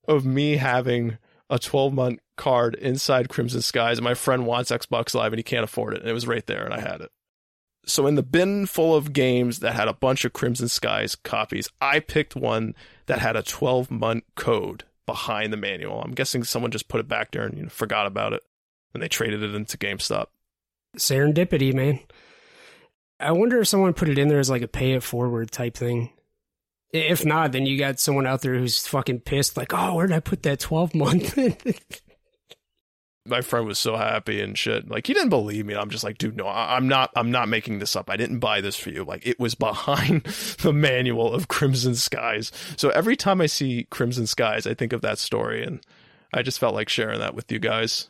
B: of me having a 12 month card inside Crimson Skies and my friend wants Xbox Live and he can't afford it? And it was right there, and I had it. So in the bin full of games that had a bunch of Crimson Skies copies, I picked one that had a 12 month code behind the manual. I'm guessing someone just put it back there and you know, forgot about it, and they traded it into GameStop.
A: Serendipity, man. I wonder if someone put it in there as like a pay it forward type thing. If not, then you got someone out there who's fucking pissed, like, oh, where did I put that 12 month?
B: my friend was so happy and shit. Like he didn't believe me. I'm just like, dude, no, I, am not. I'm not making this up. I didn't buy this for you. Like it was behind the manual of Crimson Skies. So every time I see Crimson Skies, I think of that story, and I just felt like sharing that with you guys.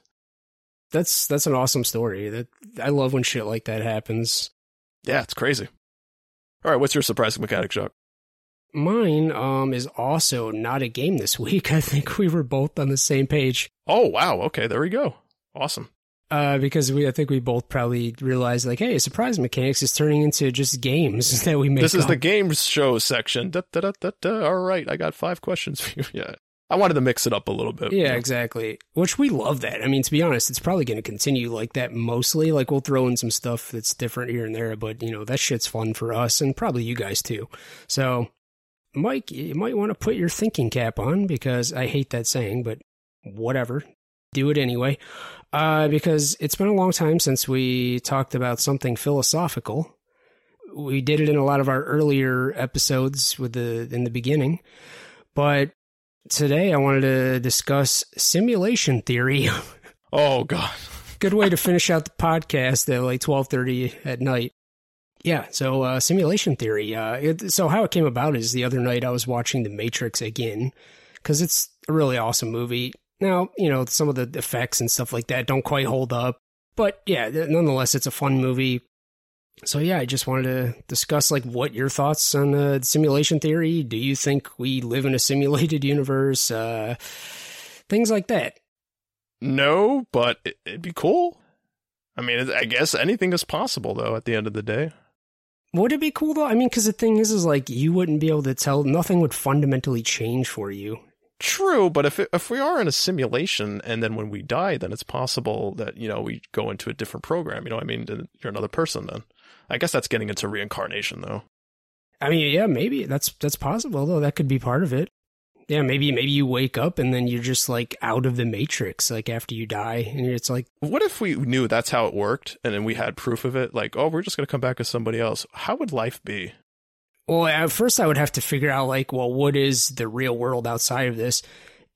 A: That's that's an awesome story. That I love when shit like that happens.
B: Yeah, it's crazy. All right, what's your surprising mechanic, Chuck?
A: Mine um is also not a game this week. I think we were both on the same page.
B: Oh wow, okay, there we go. Awesome.
A: Uh, because we, I think we both probably realized, like, hey, surprise mechanics is turning into just games that we make.
B: This is
A: up.
B: the games show section. Da, da, da, All right, I got five questions for you. Yeah, I wanted to mix it up a little bit.
A: Yeah, exactly. Which we love that. I mean, to be honest, it's probably going to continue like that mostly. Like, we'll throw in some stuff that's different here and there, but, you know, that shit's fun for us and probably you guys too. So, Mike, you might want to put your thinking cap on because I hate that saying, but whatever. Do it anyway. Uh, because it's been a long time since we talked about something philosophical. We did it in a lot of our earlier episodes with the in the beginning, but today I wanted to discuss simulation theory.
B: oh God,
A: good way to finish out the podcast at like twelve thirty at night. Yeah, so uh, simulation theory. Uh, it, so how it came about is the other night I was watching The Matrix again because it's a really awesome movie. Now you know some of the effects and stuff like that don't quite hold up, but yeah, nonetheless it's a fun movie so yeah, I just wanted to discuss like what your thoughts on uh, simulation theory. Do you think we live in a simulated universe? Uh, things like that.
B: No, but it'd be cool. I mean, I guess anything is possible though. At the end of the day,
A: would it be cool though? I mean, because the thing is, is like you wouldn't be able to tell. Nothing would fundamentally change for you.
B: True, but if it, if we are in a simulation and then when we die, then it's possible that you know we go into a different program. You know, I mean, you're another person then. I guess that's getting into reincarnation, though.
A: I mean, yeah, maybe that's that's possible, though. That could be part of it. Yeah, maybe maybe you wake up and then you're just like out of the matrix, like after you die, and it's like,
B: what if we knew that's how it worked, and then we had proof of it? Like, oh, we're just gonna come back as somebody else. How would life be?
A: Well, at first I would have to figure out like, well, what is the real world outside of this?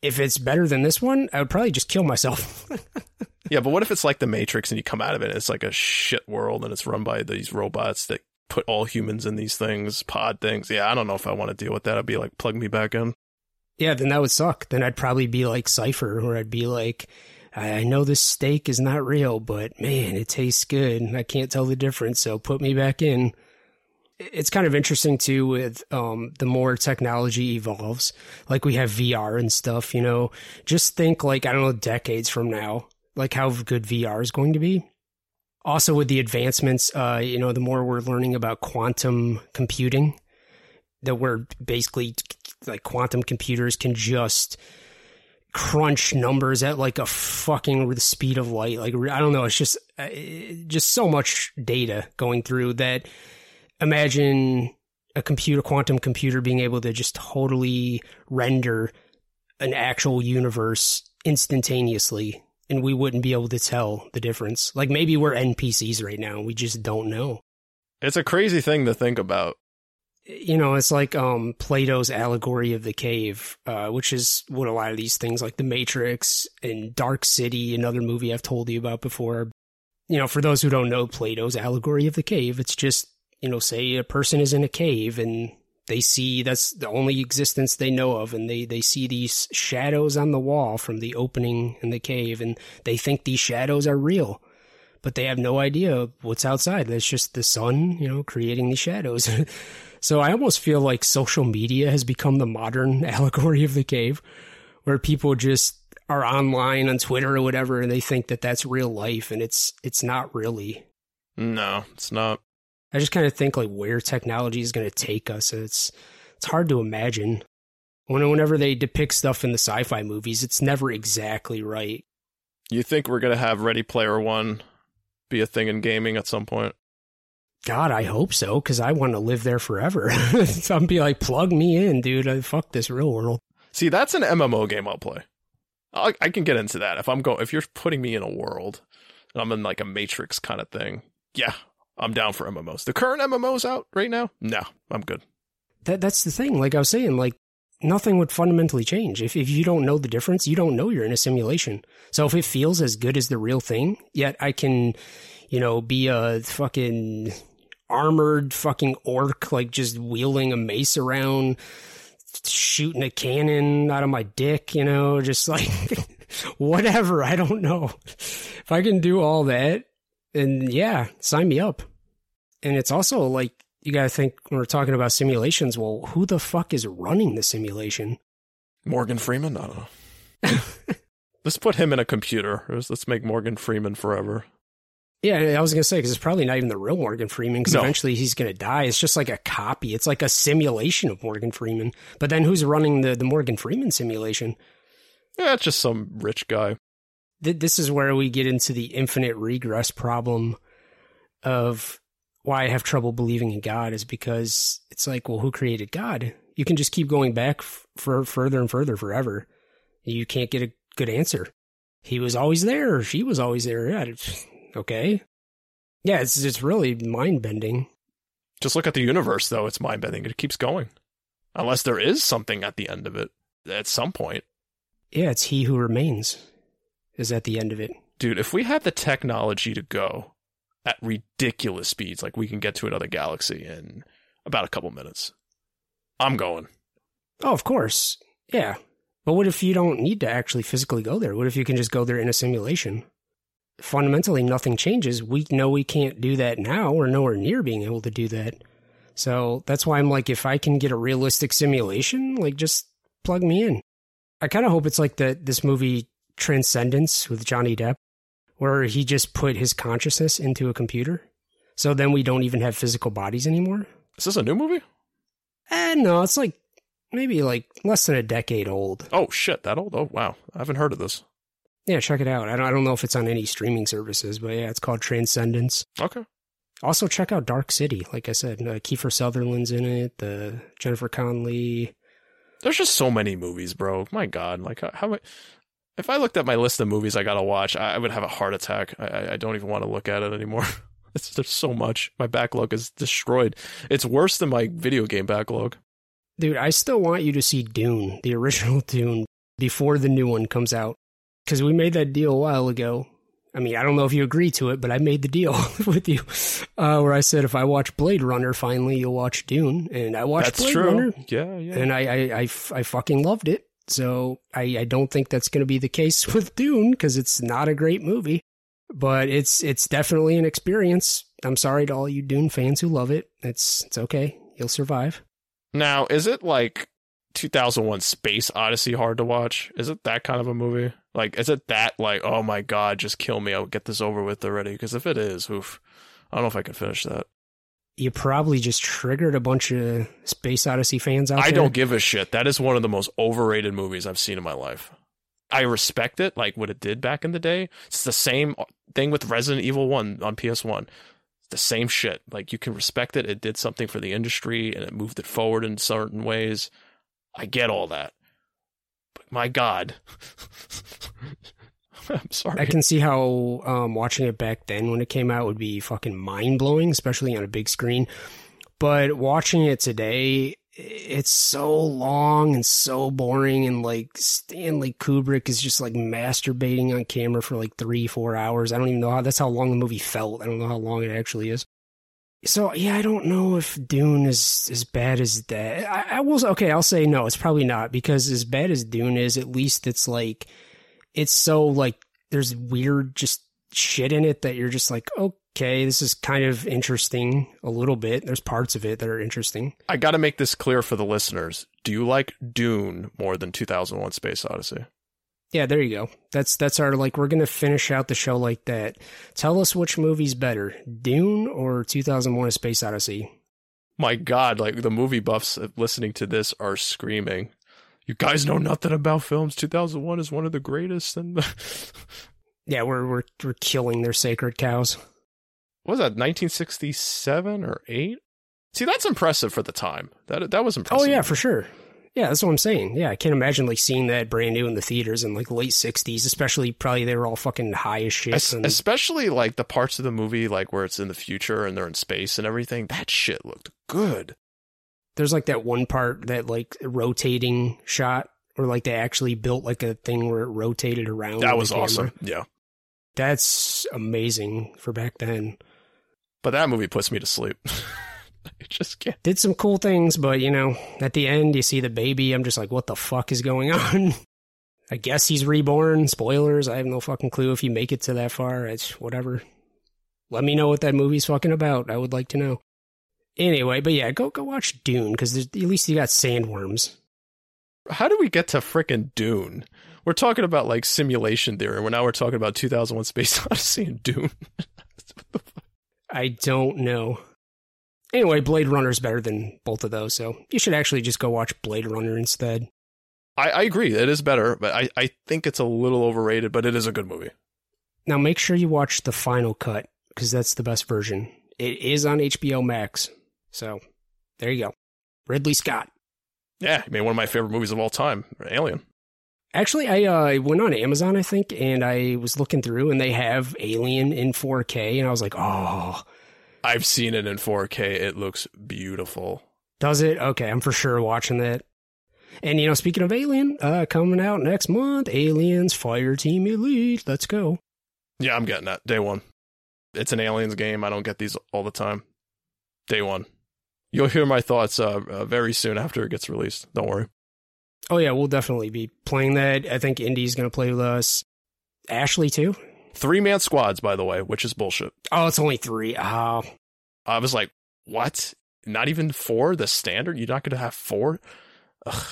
A: If it's better than this one, I would probably just kill myself.
B: Yeah, but what if it's like the Matrix and you come out of it and it's like a shit world and it's run by these robots that put all humans in these things, pod things. Yeah, I don't know if I want to deal with that. I'd be like, plug me back in.
A: Yeah, then that would suck. Then I'd probably be like Cypher, or I'd be like, I know this steak is not real, but man, it tastes good. I can't tell the difference, so put me back in. It's kind of interesting too with um, the more technology evolves, like we have VR and stuff, you know, just think like, I don't know, decades from now, like how good VR is going to be. Also, with the advancements, uh, you know, the more we're learning about quantum computing, that we're basically like quantum computers can just crunch numbers at like a fucking the speed of light. Like I don't know, it's just uh, just so much data going through that. Imagine a computer, quantum computer, being able to just totally render an actual universe instantaneously and we wouldn't be able to tell the difference. Like maybe we're NPCs right now. We just don't know.
B: It's a crazy thing to think about.
A: You know, it's like um, Plato's allegory of the cave, uh, which is what a lot of these things like The Matrix and Dark City, another movie I've told you about before. You know, for those who don't know Plato's allegory of the cave, it's just, you know, say a person is in a cave and they see that's the only existence they know of and they, they see these shadows on the wall from the opening in the cave and they think these shadows are real but they have no idea what's outside it's just the sun you know creating these shadows so i almost feel like social media has become the modern allegory of the cave where people just are online on twitter or whatever and they think that that's real life and it's it's not really
B: no it's not
A: I just kind of think like where technology is going to take us. It's it's hard to imagine. When whenever they depict stuff in the sci-fi movies, it's never exactly right.
B: You think we're going to have Ready Player One be a thing in gaming at some point?
A: God, I hope so, because I want to live there forever. I'm be like, plug me in, dude. I fuck this real world.
B: See, that's an MMO game I'll play. I, I can get into that if I'm going. If you're putting me in a world, and I'm in like a Matrix kind of thing. Yeah, I'm down for MMOs. The current MMOs out right now? No, I'm good.
A: That that's the thing. Like I was saying, like nothing would fundamentally change. If if you don't know the difference, you don't know you're in a simulation. So if it feels as good as the real thing, yet I can, you know, be a fucking armored fucking orc, like just wielding a mace around, shooting a cannon out of my dick, you know, just like whatever. I don't know. If I can do all that, and yeah, sign me up. And it's also like, you got to think when we're talking about simulations, well, who the fuck is running the simulation?
B: Morgan Freeman? I don't know. let's put him in a computer. Let's make Morgan Freeman forever.
A: Yeah, I was gonna say because it's probably not even the real Morgan Freeman because no. eventually he's gonna die. It's just like a copy. It's like a simulation of Morgan Freeman. But then who's running the the Morgan Freeman simulation?
B: Yeah, it's just some rich guy.
A: This is where we get into the infinite regress problem of why I have trouble believing in God is because it's like, well, who created God? You can just keep going back for further and further forever. You can't get a good answer. He was always there. She was always there. Yeah, okay. Yeah, it's it's really mind bending.
B: Just look at the universe, though. It's mind bending. It keeps going, unless there is something at the end of it at some point.
A: Yeah, it's he who remains is at the end of it.
B: Dude, if we had the technology to go at ridiculous speeds, like we can get to another galaxy in about a couple minutes, I'm going.
A: Oh, of course. Yeah. But what if you don't need to actually physically go there? What if you can just go there in a simulation? Fundamentally nothing changes. We know we can't do that now. We're nowhere near being able to do that. So that's why I'm like, if I can get a realistic simulation, like just plug me in. I kind of hope it's like the this movie Transcendence with Johnny Depp, where he just put his consciousness into a computer. So then we don't even have physical bodies anymore.
B: Is this a new movie?
A: Eh, no, it's like maybe like less than a decade old.
B: Oh shit, that old? Oh wow, I haven't heard of this.
A: Yeah, check it out. I don't, I don't know if it's on any streaming services, but yeah, it's called Transcendence.
B: Okay.
A: Also, check out Dark City. Like I said, uh, Kiefer Sutherland's in it. The Jennifer Connelly.
B: There's just so many movies, bro. My God, like how, how if I looked at my list of movies I gotta watch, I, I would have a heart attack. I, I don't even want to look at it anymore. it's, there's so much. My backlog is destroyed. It's worse than my video game backlog.
A: Dude, I still want you to see Dune, the original Dune, before the new one comes out because we made that deal a while ago. I mean, I don't know if you agree to it, but I made the deal with you uh, where I said if I watch Blade Runner, finally you'll watch Dune, and I watched that's Blade true. Runner.
B: Yeah, yeah.
A: And I, I, I, I fucking loved it. So I, I don't think that's going to be the case with Dune because it's not a great movie, but it's it's definitely an experience. I'm sorry to all you Dune fans who love it. It's it's okay. You'll survive.
B: Now, is it like 2001 Space Odyssey hard to watch? Is it that kind of a movie? Like, is it that like, oh my god, just kill me, I'll get this over with already? Because if it is, oof, I don't know if I can finish that.
A: You probably just triggered a bunch of Space Odyssey fans out there.
B: I
A: there.
B: don't give a shit. That is one of the most overrated movies I've seen in my life. I respect it, like what it did back in the day. It's the same thing with Resident Evil 1 on PS1. It's the same shit. Like you can respect it. It did something for the industry and it moved it forward in certain ways. I get all that my God. I'm sorry.
A: I can see how um, watching it back then when it came out would be fucking mind blowing, especially on a big screen. But watching it today, it's so long and so boring, and like Stanley Kubrick is just like masturbating on camera for like three, four hours. I don't even know how that's how long the movie felt. I don't know how long it actually is. So yeah, I don't know if Dune is as bad as that. I, I will okay, I'll say no. It's probably not because as bad as Dune is, at least it's like it's so like there's weird just shit in it that you're just like okay, this is kind of interesting a little bit. There's parts of it that are interesting.
B: I got to make this clear for the listeners. Do you like Dune more than 2001: Space Odyssey?
A: Yeah, there you go. That's that's our like we're gonna finish out the show like that. Tell us which movie's better, Dune or 2001: A Space Odyssey.
B: My God, like the movie buffs listening to this are screaming. You guys know nothing about films. 2001 is one of the greatest, and
A: yeah, we're we're we're killing their sacred cows.
B: What was that 1967 or eight? See, that's impressive for the time. That that was impressive.
A: Oh yeah, for sure. Yeah, that's what I'm saying. Yeah, I can't imagine like seeing that brand new in the theaters in like late '60s, especially probably they were all fucking high as shit. Es-
B: and- especially like the parts of the movie like where it's in the future and they're in space and everything. That shit looked good.
A: there's like that one part that like rotating shot or like they actually built like a thing where it rotated around.
B: That was awesome. Yeah.
A: That's amazing for back then.
B: But that movie puts me to sleep. I just can't.
A: Did some cool things, but you know, at the end you see the baby. I'm just like, what the fuck is going on? I guess he's reborn. Spoilers. I have no fucking clue if you make it to that far. It's whatever. Let me know what that movie's fucking about. I would like to know. Anyway, but yeah, go go watch Dune because at least you got sandworms.
B: How do we get to frickin' Dune? We're talking about like simulation theory. We're now we're talking about 2001 Space Odyssey and Dune.
A: I don't know. Anyway, Blade Runner is better than both of those, so you should actually just go watch Blade Runner instead.
B: I, I agree. It is better, but I, I think it's a little overrated, but it is a good movie.
A: Now make sure you watch the final cut because that's the best version. It is on HBO Max, so there you go. Ridley Scott.
B: Yeah, I mean, one of my favorite movies of all time, Alien.
A: Actually, I uh, went on Amazon, I think, and I was looking through, and they have Alien in 4K, and I was like, oh,
B: I've seen it in 4K. It looks beautiful.
A: does it? Okay, I'm for sure watching that. And you know, speaking of Alien, uh, coming out next month, Aliens Fireteam Elite. Let's go.
B: Yeah, I'm getting that day one. It's an Aliens game. I don't get these all the time. Day one. You'll hear my thoughts uh, uh, very soon after it gets released. Don't worry.
A: Oh yeah, we'll definitely be playing that. I think Indy's gonna play with us. Ashley too.
B: Three man squads, by the way, which is bullshit.
A: Oh, it's only three. Oh,
B: I was like, what? Not even four? The standard? You're not going to have four? Ugh.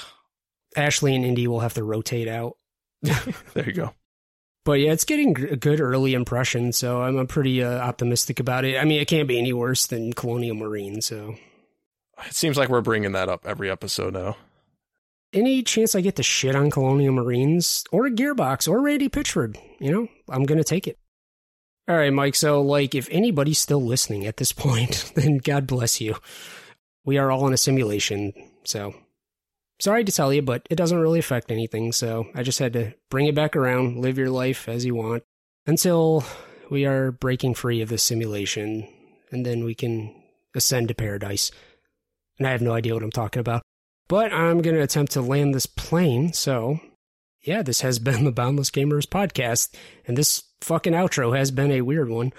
A: Ashley and Indy will have to rotate out.
B: There you go.
A: But yeah, it's getting a good early impression, so I'm, I'm pretty uh, optimistic about it. I mean, it can't be any worse than Colonial Marine. So,
B: It seems like we're bringing that up every episode now.
A: Any chance I get to shit on Colonial Marines or a Gearbox or Randy Pitchford, you know, I'm gonna take it. All right, Mike. So, like, if anybody's still listening at this point, then God bless you. We are all in a simulation, so sorry to tell you, but it doesn't really affect anything. So I just had to bring it back around, live your life as you want until we are breaking free of this simulation, and then we can ascend to paradise. And I have no idea what I'm talking about. But I'm going to attempt to land this plane. So, yeah, this has been the Boundless Gamers podcast. And this fucking outro has been a weird one.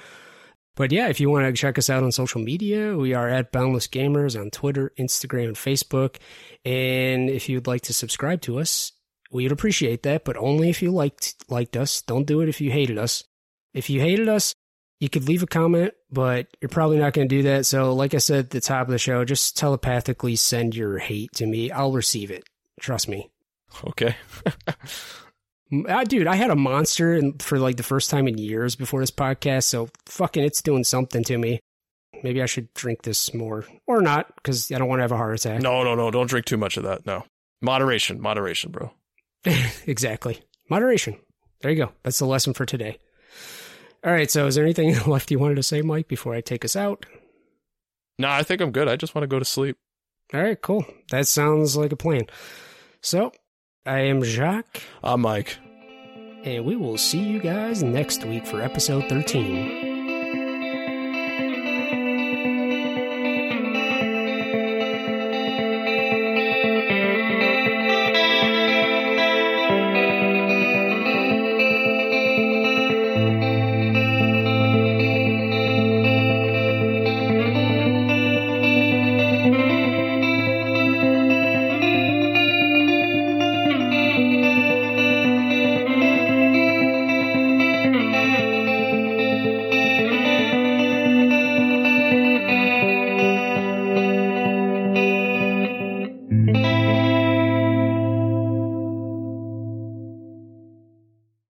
A: But yeah, if you want to check us out on social media, we are at Boundless Gamers on Twitter, Instagram, and Facebook. And if you'd like to subscribe to us, we would appreciate that, but only if you liked liked us. Don't do it if you hated us. If you hated us, you could leave a comment, but you're probably not going to do that. So, like I said at the top of the show, just telepathically send your hate to me. I'll receive it. Trust me.
B: Okay.
A: Uh, dude, I had a monster in, for like the first time in years before this podcast, so fucking it's doing something to me. Maybe I should drink this more or not because I don't want to have a heart attack.
B: no, no, no. Don't drink too much of that. No. Moderation. Moderation, bro.
A: exactly. Moderation. There you go. That's the lesson for today. All right. So, is there anything left you wanted to say, Mike, before I take us out?
B: No, I think I'm good. I just want to go to sleep.
A: All right. Cool. That sounds like a plan. So, I am Jacques,
B: I'm Mike.
A: and we will see you guys next week for episode 13.